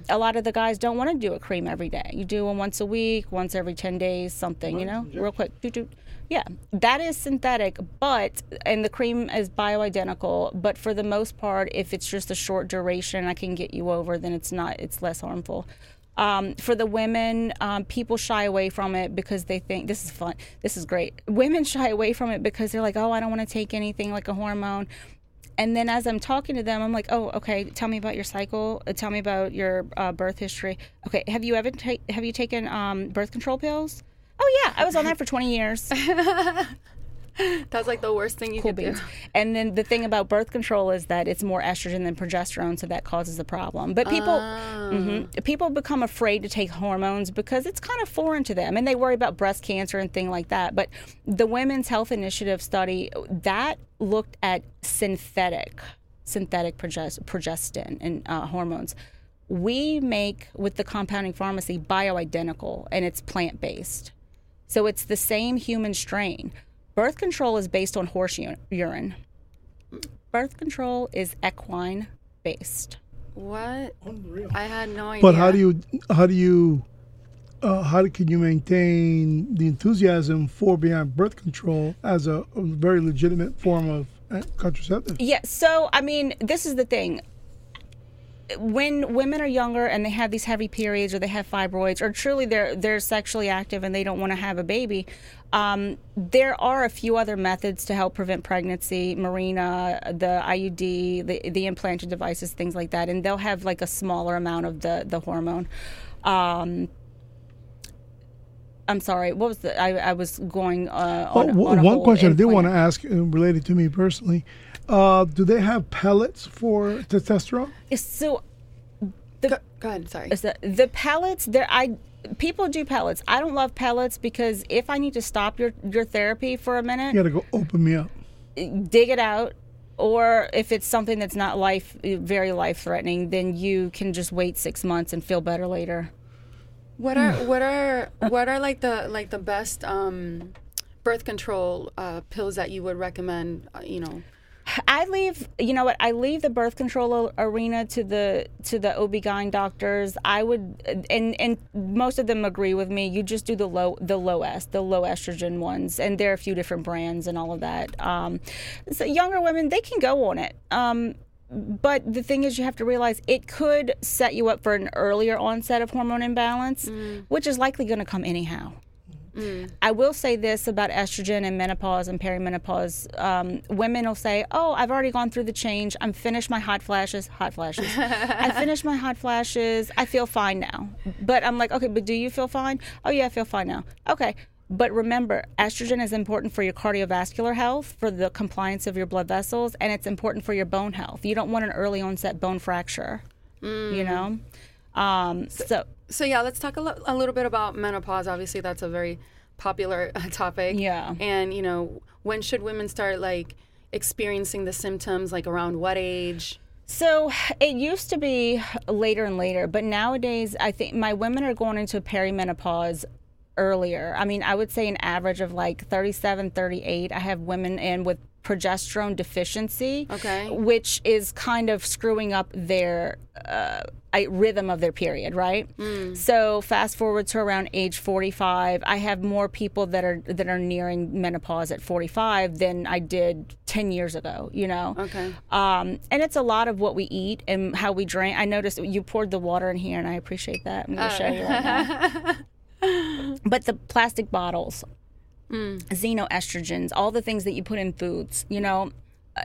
A lot of the guys don't want to do a cream every day. You do one once a week, once every 10 days, something, you know, real quick. Doot, doot. Yeah, that is synthetic, but, and the cream is bioidentical, but for the most part, if it's just a short duration, I can get you over, then it's not, it's less harmful. Um, for the women, um, people shy away from it because they think this is fun. This is great. Women shy away from it because they're like, oh, I don't want to take anything like a hormone. And then as I'm talking to them, I'm like, oh, okay, tell me about your cycle. Uh, tell me about your uh, birth history. Okay, have you ever ta- have you taken um, birth control pills? Oh yeah, I was on that for 20 years. That's like the worst thing you cool could beans. do. And then the thing about birth control is that it's more estrogen than progesterone, so that causes a problem. But people, Mhm. people become afraid to take hormones because it's kind of foreign to them, and they worry about breast cancer and thing like that. But the Women's Health Initiative study that looked at synthetic, synthetic progest- progestin and uh, hormones. We make with the compounding pharmacy bioidentical, and it's plant based. So it's the same human strain. Birth control is based on horse u- urine. Birth control is equine based. What? Unreal. I had no idea. But how do you how do you uh, how can you maintain the enthusiasm for beyond birth control as a, a very legitimate form of uh, contraceptive? Yeah, so I mean, this is the thing. When women are younger and they have these heavy periods or they have fibroids or truly they're they're sexually active and they don't want to have a baby, um, there are a few other methods to help prevent pregnancy, Mirena, the IUD, the the implanted devices, things like that, and they'll have like a smaller amount of the the hormone. Um, I'm sorry. What was the? I, I was going uh, Oh, on, w- on a one whole question I did want to ask, uh, related to me personally, uh, do they have pellets for testosterone? So Go, go ahead. Sorry. is that the pellets there i people do pellets. I don't love pellets because if I need to stop your your therapy for a minute, You got to go open me up. dig it out or if it's something that's not life very life threatening then you can just wait six months and feel better later What are what are what are like the like the best um, birth control uh, pills that you would recommend? Uh, you know, i leave you know what i leave the birth control arena to the to the ob-gyn doctors. I would and and most of them agree with me you just do the low the low s the low estrogen ones and there are a few different brands and all of that. Um so younger women they can go on it. Um but the thing is you have to realize it could set you up for an earlier onset of hormone imbalance which is likely going to come anyhow I will say this about estrogen and menopause and perimenopause. Um, women will say, "Oh, I've already gone through the change. I'm finished my hot flashes. Hot flashes. I finished my hot flashes. I feel fine now." But I'm like, "Okay, but do you feel fine? Oh yeah, I feel fine now. Okay." But remember, estrogen is important for your cardiovascular health, for the compliance of your blood vessels, and it's important for your bone health. You don't want an early onset bone fracture. You know, um, so so yeah, let's talk a, lo- a little bit about menopause. Obviously, that's a very popular uh, topic. Yeah. And you know, when should women start like experiencing the symptoms? Like around what age? So it used to be later and later, but nowadays I think my women are going into perimenopause earlier. I mean, I would say an average of like 37, 38. I have women in with progesterone deficiency, Okay. which is kind of screwing up their uh, rhythm of their period, right? So fast forward to around age 45, I have more people that are that are nearing menopause at 45 than I did 10 years ago. You know. Okay. Um, and it's a lot of what we eat and how we drink. I noticed you poured the water in here, and I appreciate that. I'm going to show you right now. but the plastic bottles, mm. xenoestrogens, all the things that you put in foods, you know,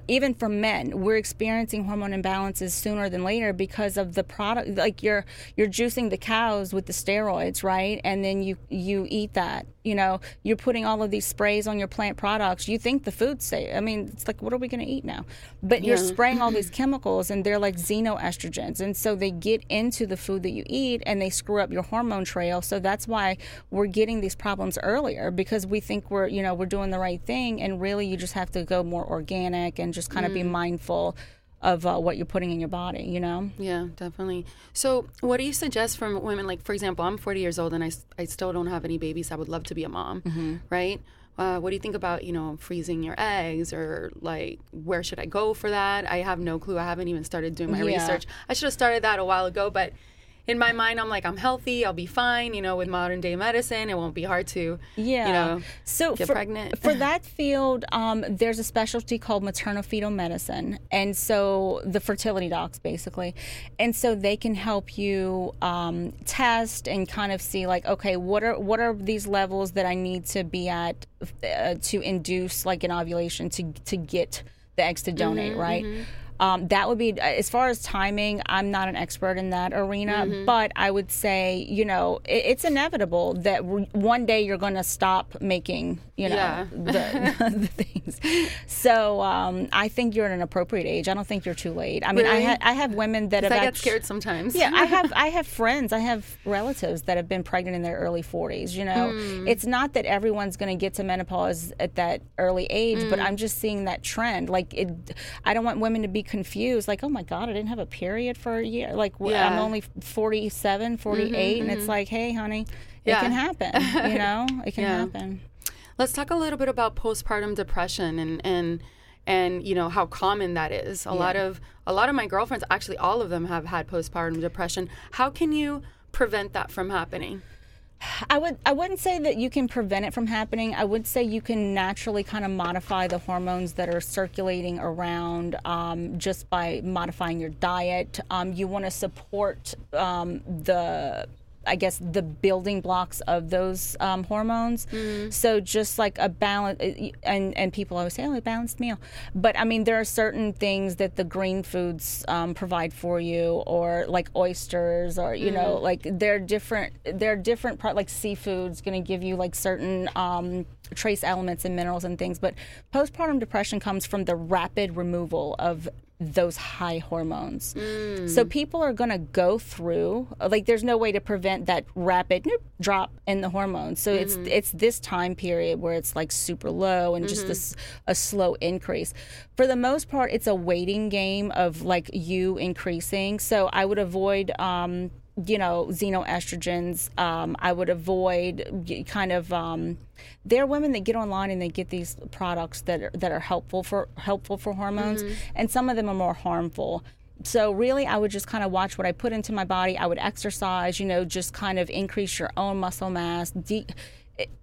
even for men, we're experiencing hormone imbalances sooner than later because of the product. Like you're you're juicing the cows with the steroids, right? And then you you eat that. You know, you're putting all of these sprays on your plant products. You think the food's safe. I mean, it's like, what are we going to eat now? But you're spraying all these chemicals, and they're like xenoestrogens, and so they get into the food that you eat, and they screw up your hormone trail. So that's why we're getting these problems earlier because we think we're you know we're doing the right thing, and really you just have to go more organic and just kind of be mindful of uh, what you're putting in your body. You know. Yeah, definitely. So, what do you suggest from women? Like, for example, I'm 40 years old and I, I still don't have any babies. I would love to be a mom, right? Uh, what do you think about, you know, freezing your eggs or like where should I go for that? I have no clue. I haven't even started doing my Yeah. research. I should have started that a while ago, but in my mind, I'm like, I'm healthy. I'll be fine. You know, with modern day medicine, it won't be hard to, Yeah. you know, so get for, pregnant. for that field, um, there's a specialty called maternal fetal medicine, and so the fertility docs basically, and so they can help you um, test and kind of see like, okay, what are what are these levels that I need to be at uh, to induce like an ovulation to to get the eggs to donate, Mm-hmm, right? Um, that would be as far as timing. I'm not an expert in that arena, Mm-hmm. but I would say you know it, it's inevitable that w- one day you're going to stop making you know Yeah. the, the things. So um, I think you're at an appropriate age. I don't think you're too late. I mean, I, Really? ha- I have women that have I get actu- scared sometimes. yeah, I have I have friends, I have relatives that have been pregnant in their early 40s, you know. Hmm. It's not that everyone's going to get to menopause at that early age, Hmm. but I'm just seeing that trend. Like it I don't want women to be confused like, "Oh my god, I didn't have a period for a year." Like I'm Yeah. Mm-hmm, only 47, 48 and it's like, "Hey, honey, it Yeah. can happen." You know? It can Yeah. happen. Let's talk a little bit about postpartum depression and and and you know how common that is. A lot of a lot of my girlfriends, actually all of them have had postpartum depression. How can you prevent that from happening? I would I wouldn't say that you can prevent it from happening. I would say you can naturally kind of modify the hormones that are circulating around um, just by modifying your diet. Um, you want to support um, the I guess the building blocks of those um, hormones. So just like a balance, and and people always say, "Oh, a balanced meal," but I mean there are certain things that the green foods um, provide for you, or like oysters, or you know, like they're different. They're different. Part like seafood's going to give you like certain. Um, trace elements and minerals and things but postpartum depression comes from the rapid removal of those high hormones. Mm. So people are going to go through like there's no way to prevent that rapid drop in the hormones. So it's mm-hmm. it's this time period where it's like super low and just mm-hmm. this a slow increase. For the most part, it's a waiting game of like you increasing. So I would avoid um, you know xenoestrogens um, i would avoid kind of um, there are women that get online and they get these products that are, that are helpful for helpful for hormones and some of them are more harmful. So really i would just kind of watch what i put into my body. I would exercise you know just kind of increase your own muscle mass de-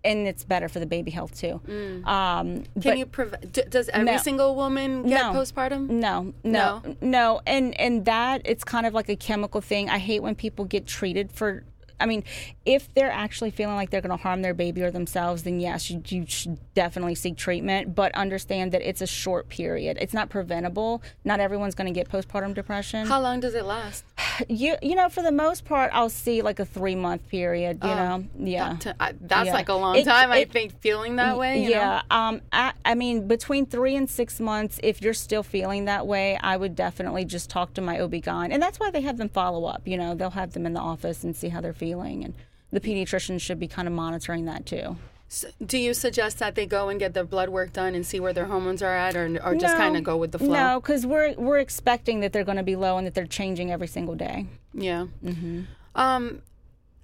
and it's better for the baby health too um, Can you prevent? D- does every No. single woman get No. postpartum? No, no, no, and and that it's kind of like a chemical thing. I hate when people get treated for. I mean, if they're actually feeling like they're going to harm their baby or themselves, then yes, you, you should definitely seek treatment. But understand that it's a short period. It's not preventable. Not everyone's going to get postpartum depression. How long does it last? you you know, for the most part, I'll see like a three month period. You know, yeah. To- I- that's Yeah. like a long It- time. I think feeling that way. you know? yeah. Um. I, I mean, between three and six months, if you're still feeling that way, I would definitely just talk to my OB-GYN. And that's why they have them follow up. You know, they'll have them in the office and see how they're feeling. And the pediatrician should be kind of monitoring that too. S- Do you suggest that they go and get their blood work done and see where their hormones are at, or, or just No. kind of go with the flow? No, because we're we're expecting that they're going to be low and that they're changing every single day. Yeah. Mm-hmm. Um,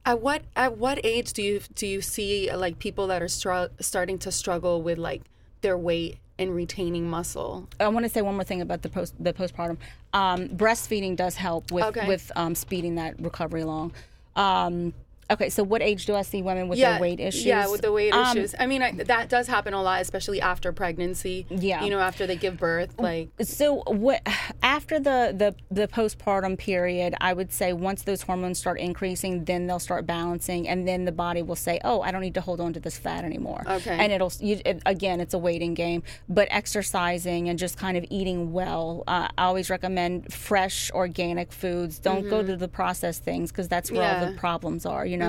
at what at what age do you do you see like people that are str- starting to struggle with like their weight and retaining muscle? I want to say one more thing about the post the postpartum. Um, breastfeeding does help with Okay. with um, speeding that recovery along. Um, okay, so what age do I see women with their weight issues? Yeah, with the weight Um, issues. I mean, I, that does happen a lot, especially after pregnancy. Yeah. You know, after they give birth, like So what after the, the the postpartum period, I would say once those hormones start increasing, then they'll start balancing, and then the body will say, "Oh, I don't need to hold on to this fat anymore." Okay. And it'll you, it, again, it's a waiting game, but exercising and just kind of eating well. Uh, I always recommend fresh, organic foods. Don't go to the processed things because that's where all Mm-hmm. The problems are. You know,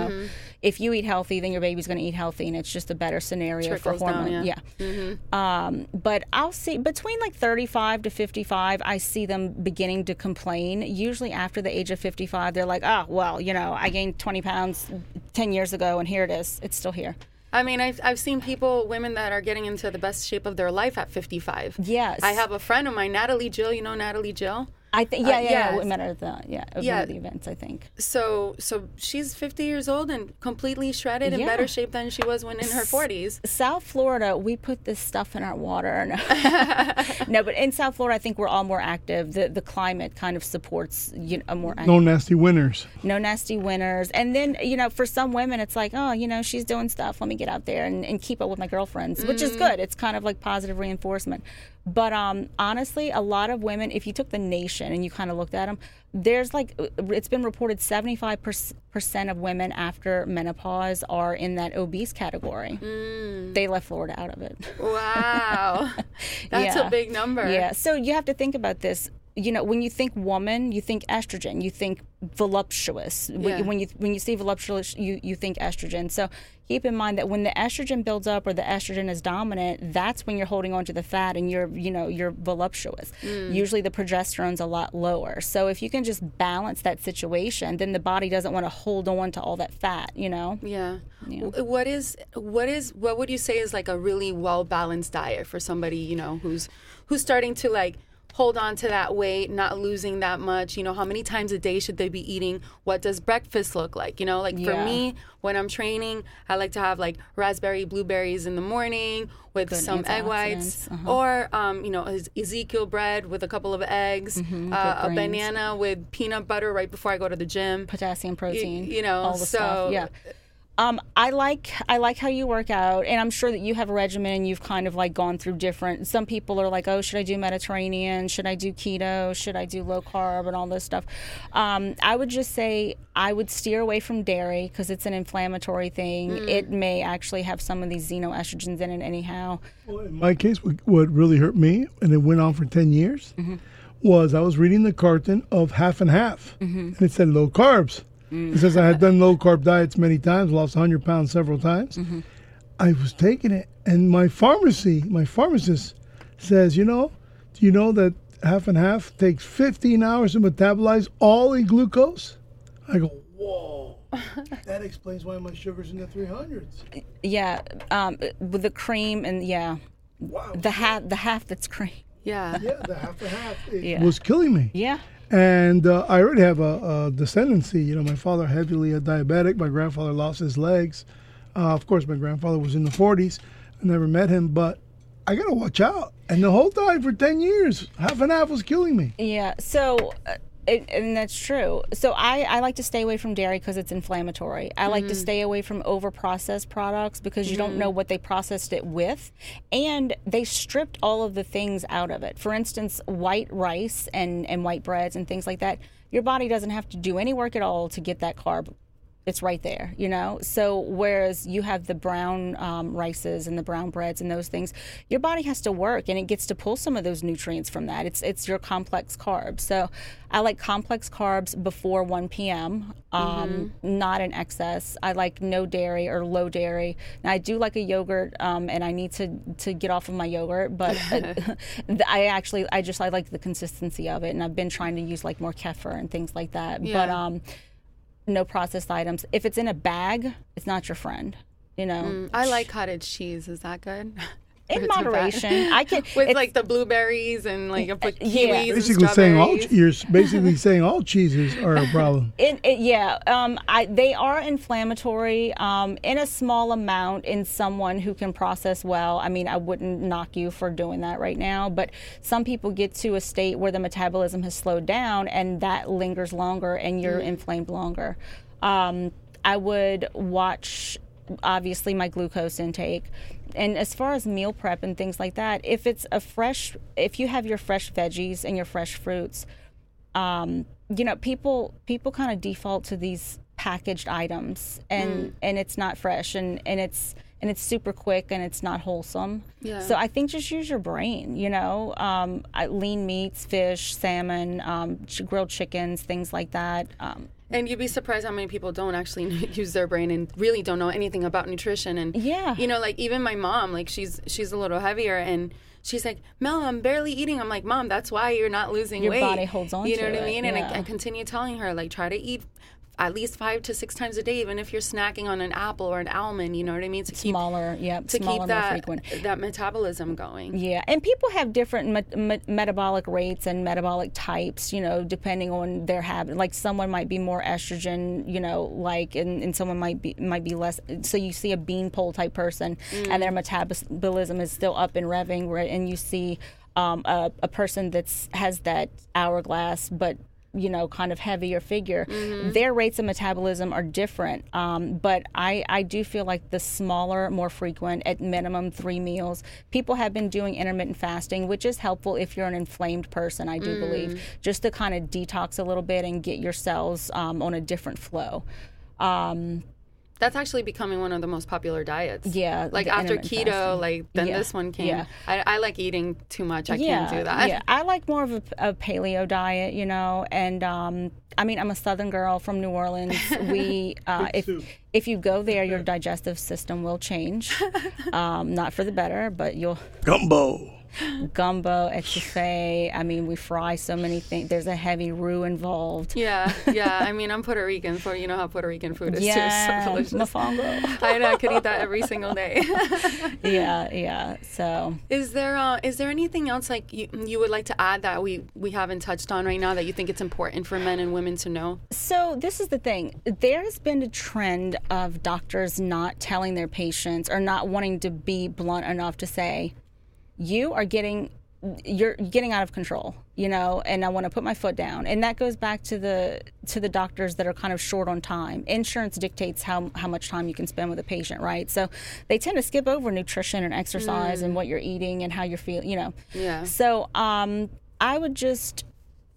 if you eat healthy, then your baby's going to eat healthy, and it's just a better scenario Trickles for down, hormone. yeah. yeah. Um, but I'll see between like 35 to 55, I see them beginning to complain. Usually after the age of 55, they're like, oh, well, you know, I gained 20 pounds 10 years ago and here it is. It's still here. I mean, I've, I've seen people, women that are getting into the best shape of their life at 55. Yes. I have a friend of mine, Natalie Jill. You know Natalie Jill? I think, yeah, Uh, yeah, yeah. yes. We met her at the, yeah, at Yeah. the events, I think. So, so she's 50 years old and completely shredded in Yeah. better shape than she was when in her 40s. South Florida, we put this stuff in our water. No, no but in South Florida, I think we're all more active. The the climate kind of supports you know, a more active No nasty winners. no nasty winners. And then, you know, for some women, it's like, oh, you know, she's doing stuff. Let me get out there and, and keep up with my girlfriends, which is good. It's kind of like positive reinforcement. But um, honestly, a lot of women, if you took the nation and you kind of looked at them, there's like, it's been reported 75% of women after menopause are in that obese category. They left Florida out of it. Wow. That's Yeah. a big number. Yeah. So you have to think about this. You know, when you think woman, you think estrogen. You think voluptuous. When, Yeah. you, when you when you see voluptuous, you you think estrogen. So keep in mind that when the estrogen builds up or the estrogen is dominant, that's when you're holding on to the fat and you're you know you're voluptuous. Mm. Usually the progesterone's a lot lower. So if you can just balance that situation, then the body doesn't want to hold on to all that fat. You know. Yeah. W- What is what is what would you say is like a really well balanced diet for somebody you know who's who's starting to like hold on to that weight, not losing that much? You know, how many times a day should they be eating? What does breakfast look like? You know, like for me, when I'm training, I like to have like raspberry blueberries in the morning with Good some egg whites, uh-huh. or um, you know, Ezekiel bread with a couple of eggs, uh, a Mm-hmm, good grains. banana with peanut butter right before I go to the gym. potassium, protein, you know, all the so- stuff. Yeah. Um, I like I like how you work out, and I'm sure that you have a regimen. and You've kind of like gone through different. Some people are like, "Oh, should I do Mediterranean? Should I do keto? Should I do low carb and all this stuff?" Um, I would just say I would steer away from dairy because it's an inflammatory thing. It may actually have some of these xenoestrogens in it, anyhow. Well, in my case, what, what really hurt me, and it went on for 10 years, was I was reading the carton of half and half, and it said low carbs. It says I had done low carb diets many times, lost 100 pounds several times. I was taking it, and my pharmacy, my pharmacist says, you know, do you know that half and half takes 15 hours to metabolize all in glucose. I go, whoa. that explains why my sugar's in the 300s. Yeah, um, with the cream and yeah, Wow. the half the half that's cream. Yeah. yeah, the half and half it Yeah. was killing me. Yeah. And uh, I already have a, a descendancy. You know, my father heavily a diabetic. My grandfather lost his legs. Uh, of course, my grandfather was in the 40s. I never met him, but I gotta watch out. And the whole time for 10 years, half and half was killing me. Yeah. So, uh, it, and that's true. So I, I like to stay away from dairy because it's inflammatory. I like to mm-hmm. stay away from over processed products because you don't know mm-hmm. what they processed it with, and they stripped all of the things out of it. For instance, white rice and and white breads and things like that. Your body doesn't have to do any work at all to get that carb it's right there, you know. So whereas you have the brown um, rices and the brown breads and those things, your body has to work and it gets to pull some of those nutrients from that. It's it's your complex carbs. So I like complex carbs before 1 p.m. Um, Not in excess. I like no dairy or low dairy. Now I do like a yogurt, um, and I need to to get off of my yogurt, but I actually I just I like the consistency of it, and I've been trying to use like more kefir and things like that. But Yeah. um no processed items. If it's in a bag, it's not your friend. You know, Mm, I like cottage cheese. Is that good? Or in moderation. I can With like the blueberries and like a put yeah. kiwis and Basically saying all you're basically saying all cheeses are a problem. It, it, yeah, um, I, they are inflammatory um, in a small amount in someone who can process well. I mean, I wouldn't knock you for doing that right now, but some people get to a state where the metabolism has slowed down and that lingers longer and you're inflamed longer. Um, I would watch, obviously, my glucose intake. And as far as meal prep and things like that, if it's a fresh, if you have your fresh veggies and your fresh fruits, um, you know, people people kind of default to these packaged items, and and it's not fresh, and and it's and it's super quick, and it's not wholesome. Yeah. So I think just use your brain. You know, um, lean meats, fish, salmon, um, grilled chickens, things like that. Um, And you'd be surprised how many people don't actually use their brain and really don't know anything about nutrition. And Yeah. you know, like even my mom, like she's she's a little heavier and. She's like, Mel, I'm barely eating. I'm like, Mom, that's why you're not losing Your weight. body holds on You know what I it, mean? And I. I continue telling her, like, try to eat at least five to six times a day, even if you're snacking on an apple or an almond. You know what I mean? To keep smaller, yep, to smaller, keep more that frequent. that metabolism going. Yeah, and people have different met- met- metabolic rates and metabolic types, you know, depending on their habit. Like someone might be more estrogen, you know, like, and, and someone might be might be less. So you see a beanpole type person, and their metabolism is still up and revving, and you see um, a, a person that's has that hourglass, but you know, kind of heavier figure, their rates of metabolism are different. Um, but I, I do feel like the smaller, more frequent, at minimum three meals, people have been doing intermittent fasting, which is helpful if you're an inflamed person, I do believe, just to kind of detox a little bit and get your cells um, on a different flow. Um, That's actually becoming one of the most popular diets. Yeah, Like after keto, fasting. like then Yeah, this one came. yeah. I, I like eating too much. I yeah, can't do that. Yeah, I like more of a, a paleo diet, you know, and um, I mean, I'm a Southern girl from New Orleans. We, uh, if soup. if you go there, your digestive system will change, um, not for the better, but you'll Gumbo. Gumbo, etouffee. I mean, we fry so many things. There's a heavy roux involved. Yeah, yeah. I mean, I'm Puerto Rican, so you know how Puerto Rican food is Yeah, too. So delicious. mofongo. I know. I could eat that every single day. yeah, yeah. So is there uh, is there anything else like you, you would like to add that we we haven't touched on right now that you think it's important for men and women to know? So this is the thing. There has been a trend of doctors not telling their patients or not wanting to be blunt enough to say, "You are getting you're getting out of control." You know, and I want to put my foot down. And that goes back to the to the doctors that are kind of short on time. Insurance dictates how how much time you can spend with a patient, right? So they tend to skip over nutrition and exercise and what you're eating and how you're feeling, you know. Yeah. So um I would just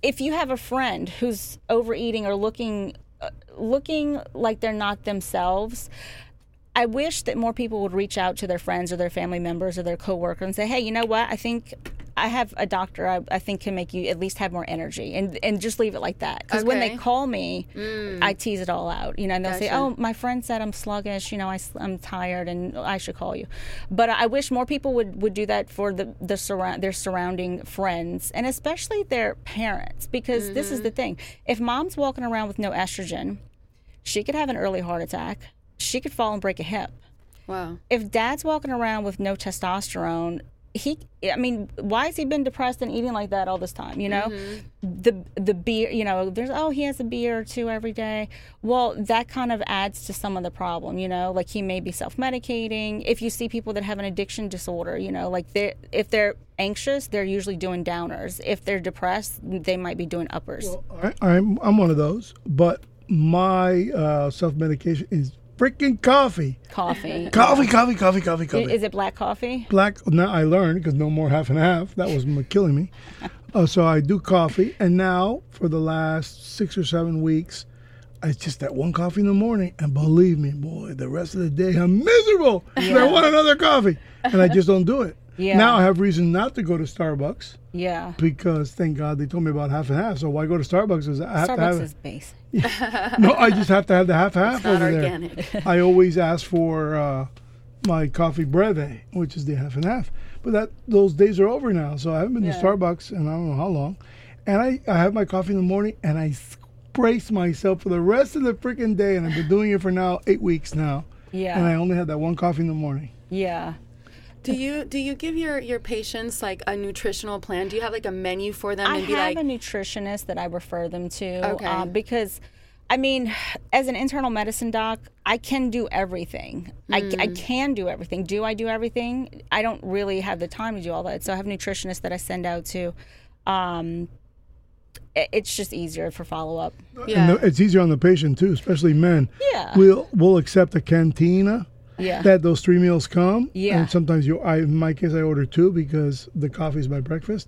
if you have a friend who's overeating or looking uh, looking like they're not themselves I wish that more people would reach out to their friends or their family members or their coworkers and say, "Hey, you know what? I think I have a doctor I, I think can make you at least have more energy and and just leave it like that. Because when they call me, mm. I tease it all out. You know, and they'll say, "Oh, my friend said I'm sluggish. You know, I, am tired, and I should call you." But I wish more people would, would do that for the the surround their surrounding friends and especially their parents because this is mm-hmm. the thing. If mom's walking around with no estrogen, she could have an early heart attack. She could fall and break a hip. Wow. if dad's walking around with no testosterone he i mean why has he been depressed and eating like that all this time you know? The the beer you know there's oh he has a beer or two every day. Well that kind of adds to some of the problem you know? Like he may be self-medicating. If you see people that have an addiction disorder you know like they if they're anxious they're usually doing downers. If they're depressed they might be doing uppers. I, I'm I'm one of those, but my uh, self medication is freaking coffee. coffee Coffee, coffee, coffee, coffee, coffee. is it black coffee black. Now I learned because no more half and half. That was killing me. Uh, so I do coffee, and now for the last six or seven weeks, it's just that one coffee in the morning. And believe me, boy, the rest of the day I'm miserable. 'cause I want another coffee, and I just don't do it. Yeah. Now I have reason not to go to Starbucks yeah because thank God they told me about half and half. So why go to Starbucks? Because I have to have starbucks it. is basic No, I just have to have the half half Not over organic. there. I always ask for uh, my coffee breve, which is the half and half. But that those days are over now, so I haven't been to Starbucks in I don't know how long. And I, I have my coffee in the morning, and I brace myself for the rest of the freaking day. And I've been doing it for now eight weeks now. Yeah. And I only had that one coffee in the morning. yeah Do you do you give your your patients like a nutritional plan? Do you have like a menu for them I and be have like, a nutritionist that I refer them to Okay. um, because, I mean, as an internal medicine doc, I can do everything. I, I Mm. can do everything. Do I do everything? I don't really have the time to do all that. So I have nutritionists that I send out to. Um, it's just easier for follow up. yeah, And the, it's easier on the patient too, especially men. Yeah. We'll we'll accept a cantina. Yeah. that those three meals come. Yeah. And sometimes you, I, in my case, I order two because the coffee is my breakfast.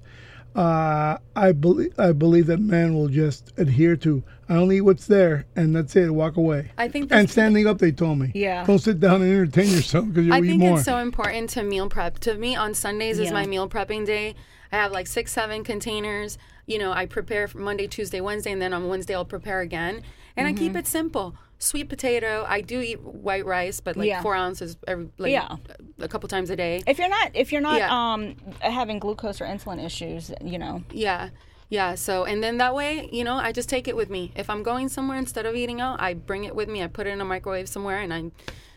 Uh, I believe I believe that man will just adhere to. I only eat what's there, and that's it. Walk away. I think And this- standing up, they told me. Yeah. Don't sit down and entertain yourself because you'll eat more. I eat think more. it's so important to meal prep. To me, on Sundays is my meal prepping day. I have like six, seven containers. You know, I prepare for Monday, Tuesday, Wednesday, and then on Wednesday I'll prepare again. And I keep Mm-hmm. it simple. Sweet potato. I do eat white rice, but like Yeah. four ounces every like Yeah. a couple times a day. If you're not if you're not Yeah. um having glucose or insulin issues, you know. Yeah. Yeah. So, and then that way, you know, I just take it with me. If I'm going somewhere instead of eating out, I bring it with me. I put it in a microwave somewhere and I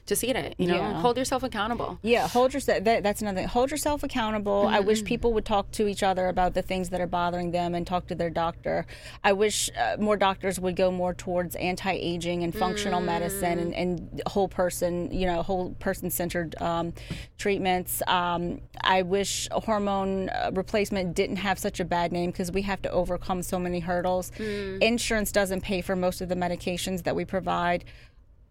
just eat it. You know, Yeah. hold yourself accountable. Yeah, hold yourself. That, that's another thing. Hold yourself accountable. I wish people would talk to each other about the things that are bothering them and talk to their doctor. I wish uh, more doctors would go more towards anti-aging and functional medicine and, and whole person, you know, whole person-centered um, treatments. Um, I wish hormone uh, replacement didn't have such a bad name because we have to overcome so many hurdles. Insurance doesn't pay for most of the medications that we provide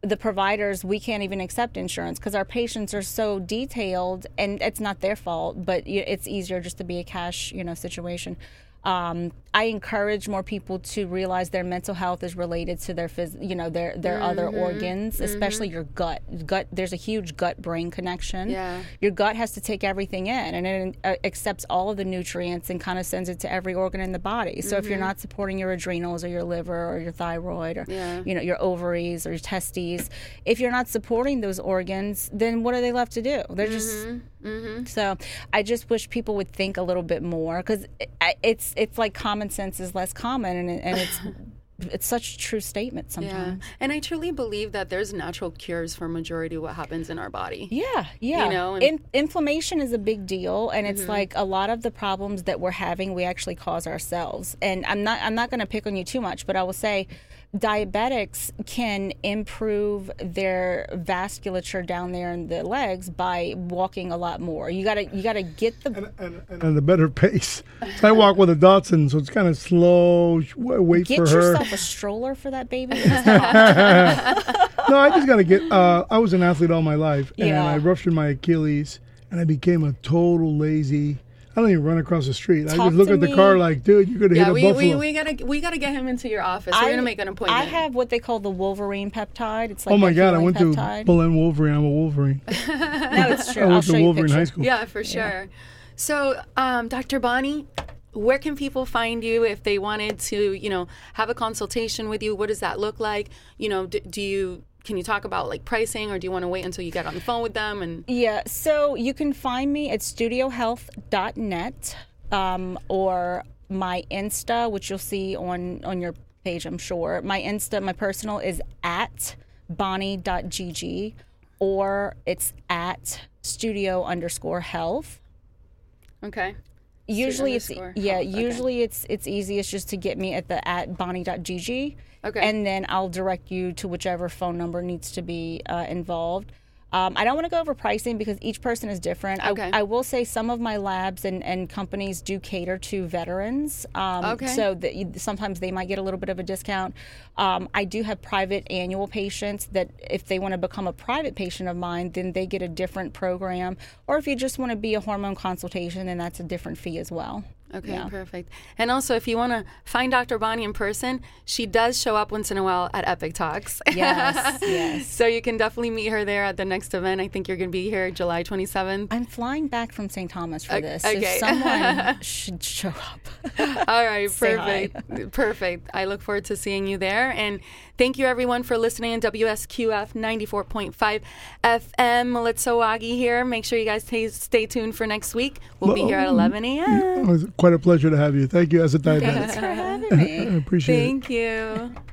the providers we can't even accept insurance because our patients are so detailed and it's not their fault but it's easier just to be a cash you know situation. Um, I encourage more people to realize their mental health is related to their phys- you know their their other mm-hmm. organs mm-hmm. especially your gut. Gut there's a huge gut brain connection. Yeah. your gut has to take everything in and it uh, accepts all of the nutrients and kind of sends it to every organ in the body. So if you're mm-hmm. not supporting your adrenals or your liver or your thyroid or Yeah. you know your ovaries or your testes if you're not supporting those organs then what are they left to do? They're just so i just wish people would think a little bit more because eh, it's it's like common sense is less common and, it- and it's it's such a true statement Yeah. sometimes And I truly believe that there's natural cures for majority of what happens in our body. Yeah, yeah. You know, Mm-hmm. In- inflammation is a big deal, and it's like a lot of the problems that we're having, we actually cause ourselves. And I'm not, I'm not going to pick on you too much, but I will say, diabetics can improve their vasculature down there in the legs by walking a lot more. You gotta, you gotta get the. and, and, and at a better pace. So I walk with a Dotson, so it's kind of slow. Wait Get for her. Get yourself a stroller for that baby. No, I just got to get. Uh, I was an athlete all my life, and Yeah. I ruptured my Achilles, and I became a total lazy. I don't even run across the street. I just look to at the car like, dude, you could have Yeah, hit a we, buffalo. we, we gotta we gotta get him into your office. We're gonna make an appointment. I have what they call the Wolverine peptide. It's like oh my god, I went peptide. to Belen Wolverine. I'm a Wolverine. No, it's true. I I'll went show to Wolverine High pictures. School. Yeah, for sure. So, um, Dr. Bonnie, where can people find you if they wanted to, you know, have a consultation with you? What does that look like? You know, do, do you can you talk about like pricing or do you want to wait until you get on the phone with them and Yeah, so you can find me at studiohealth.net um, or my Insta, which you'll see on on your page, I'm sure. My Insta, my personal is at bonnie.gg or it's at studio underscore health. Okay. Usually it's yeah, health, okay. usually it's it's easiest just to get me at the at bonnie.gg. Okay. And then I'll direct you to whichever phone number needs to be uh, involved. Um, I don't want to go over pricing because each person is different. Okay. I, I will say some of my labs and, and companies do cater to veterans. Um, Okay. So that you, sometimes they might get a little bit of a discount. Um, I do have private annual patients that if they want to become a private patient of mine, then they get a different program. Or if you just want to be a hormone consultation, then that's a different fee as well. Okay, Yeah. perfect. And also, if you want to find Dr. Bonnie in person, she does show up once in a while at Epic Talks. Yes, yes. So you can definitely meet her there at the next event. I think you're going to be here July 27th. I'm flying back from St. Thomas for this. okay. So someone should show up. All right, perfect. perfect. I look forward to seeing you there. And thank you, everyone, for listening to WSQF 94.5 FM. Melissa Wagi here. Make sure you guys stay, stay tuned for next week. We'll be here at 11 a.m. Oh, it was quite a pleasure to have you. Thank you as a. Thanks for having me. I appreciate it. Thank you.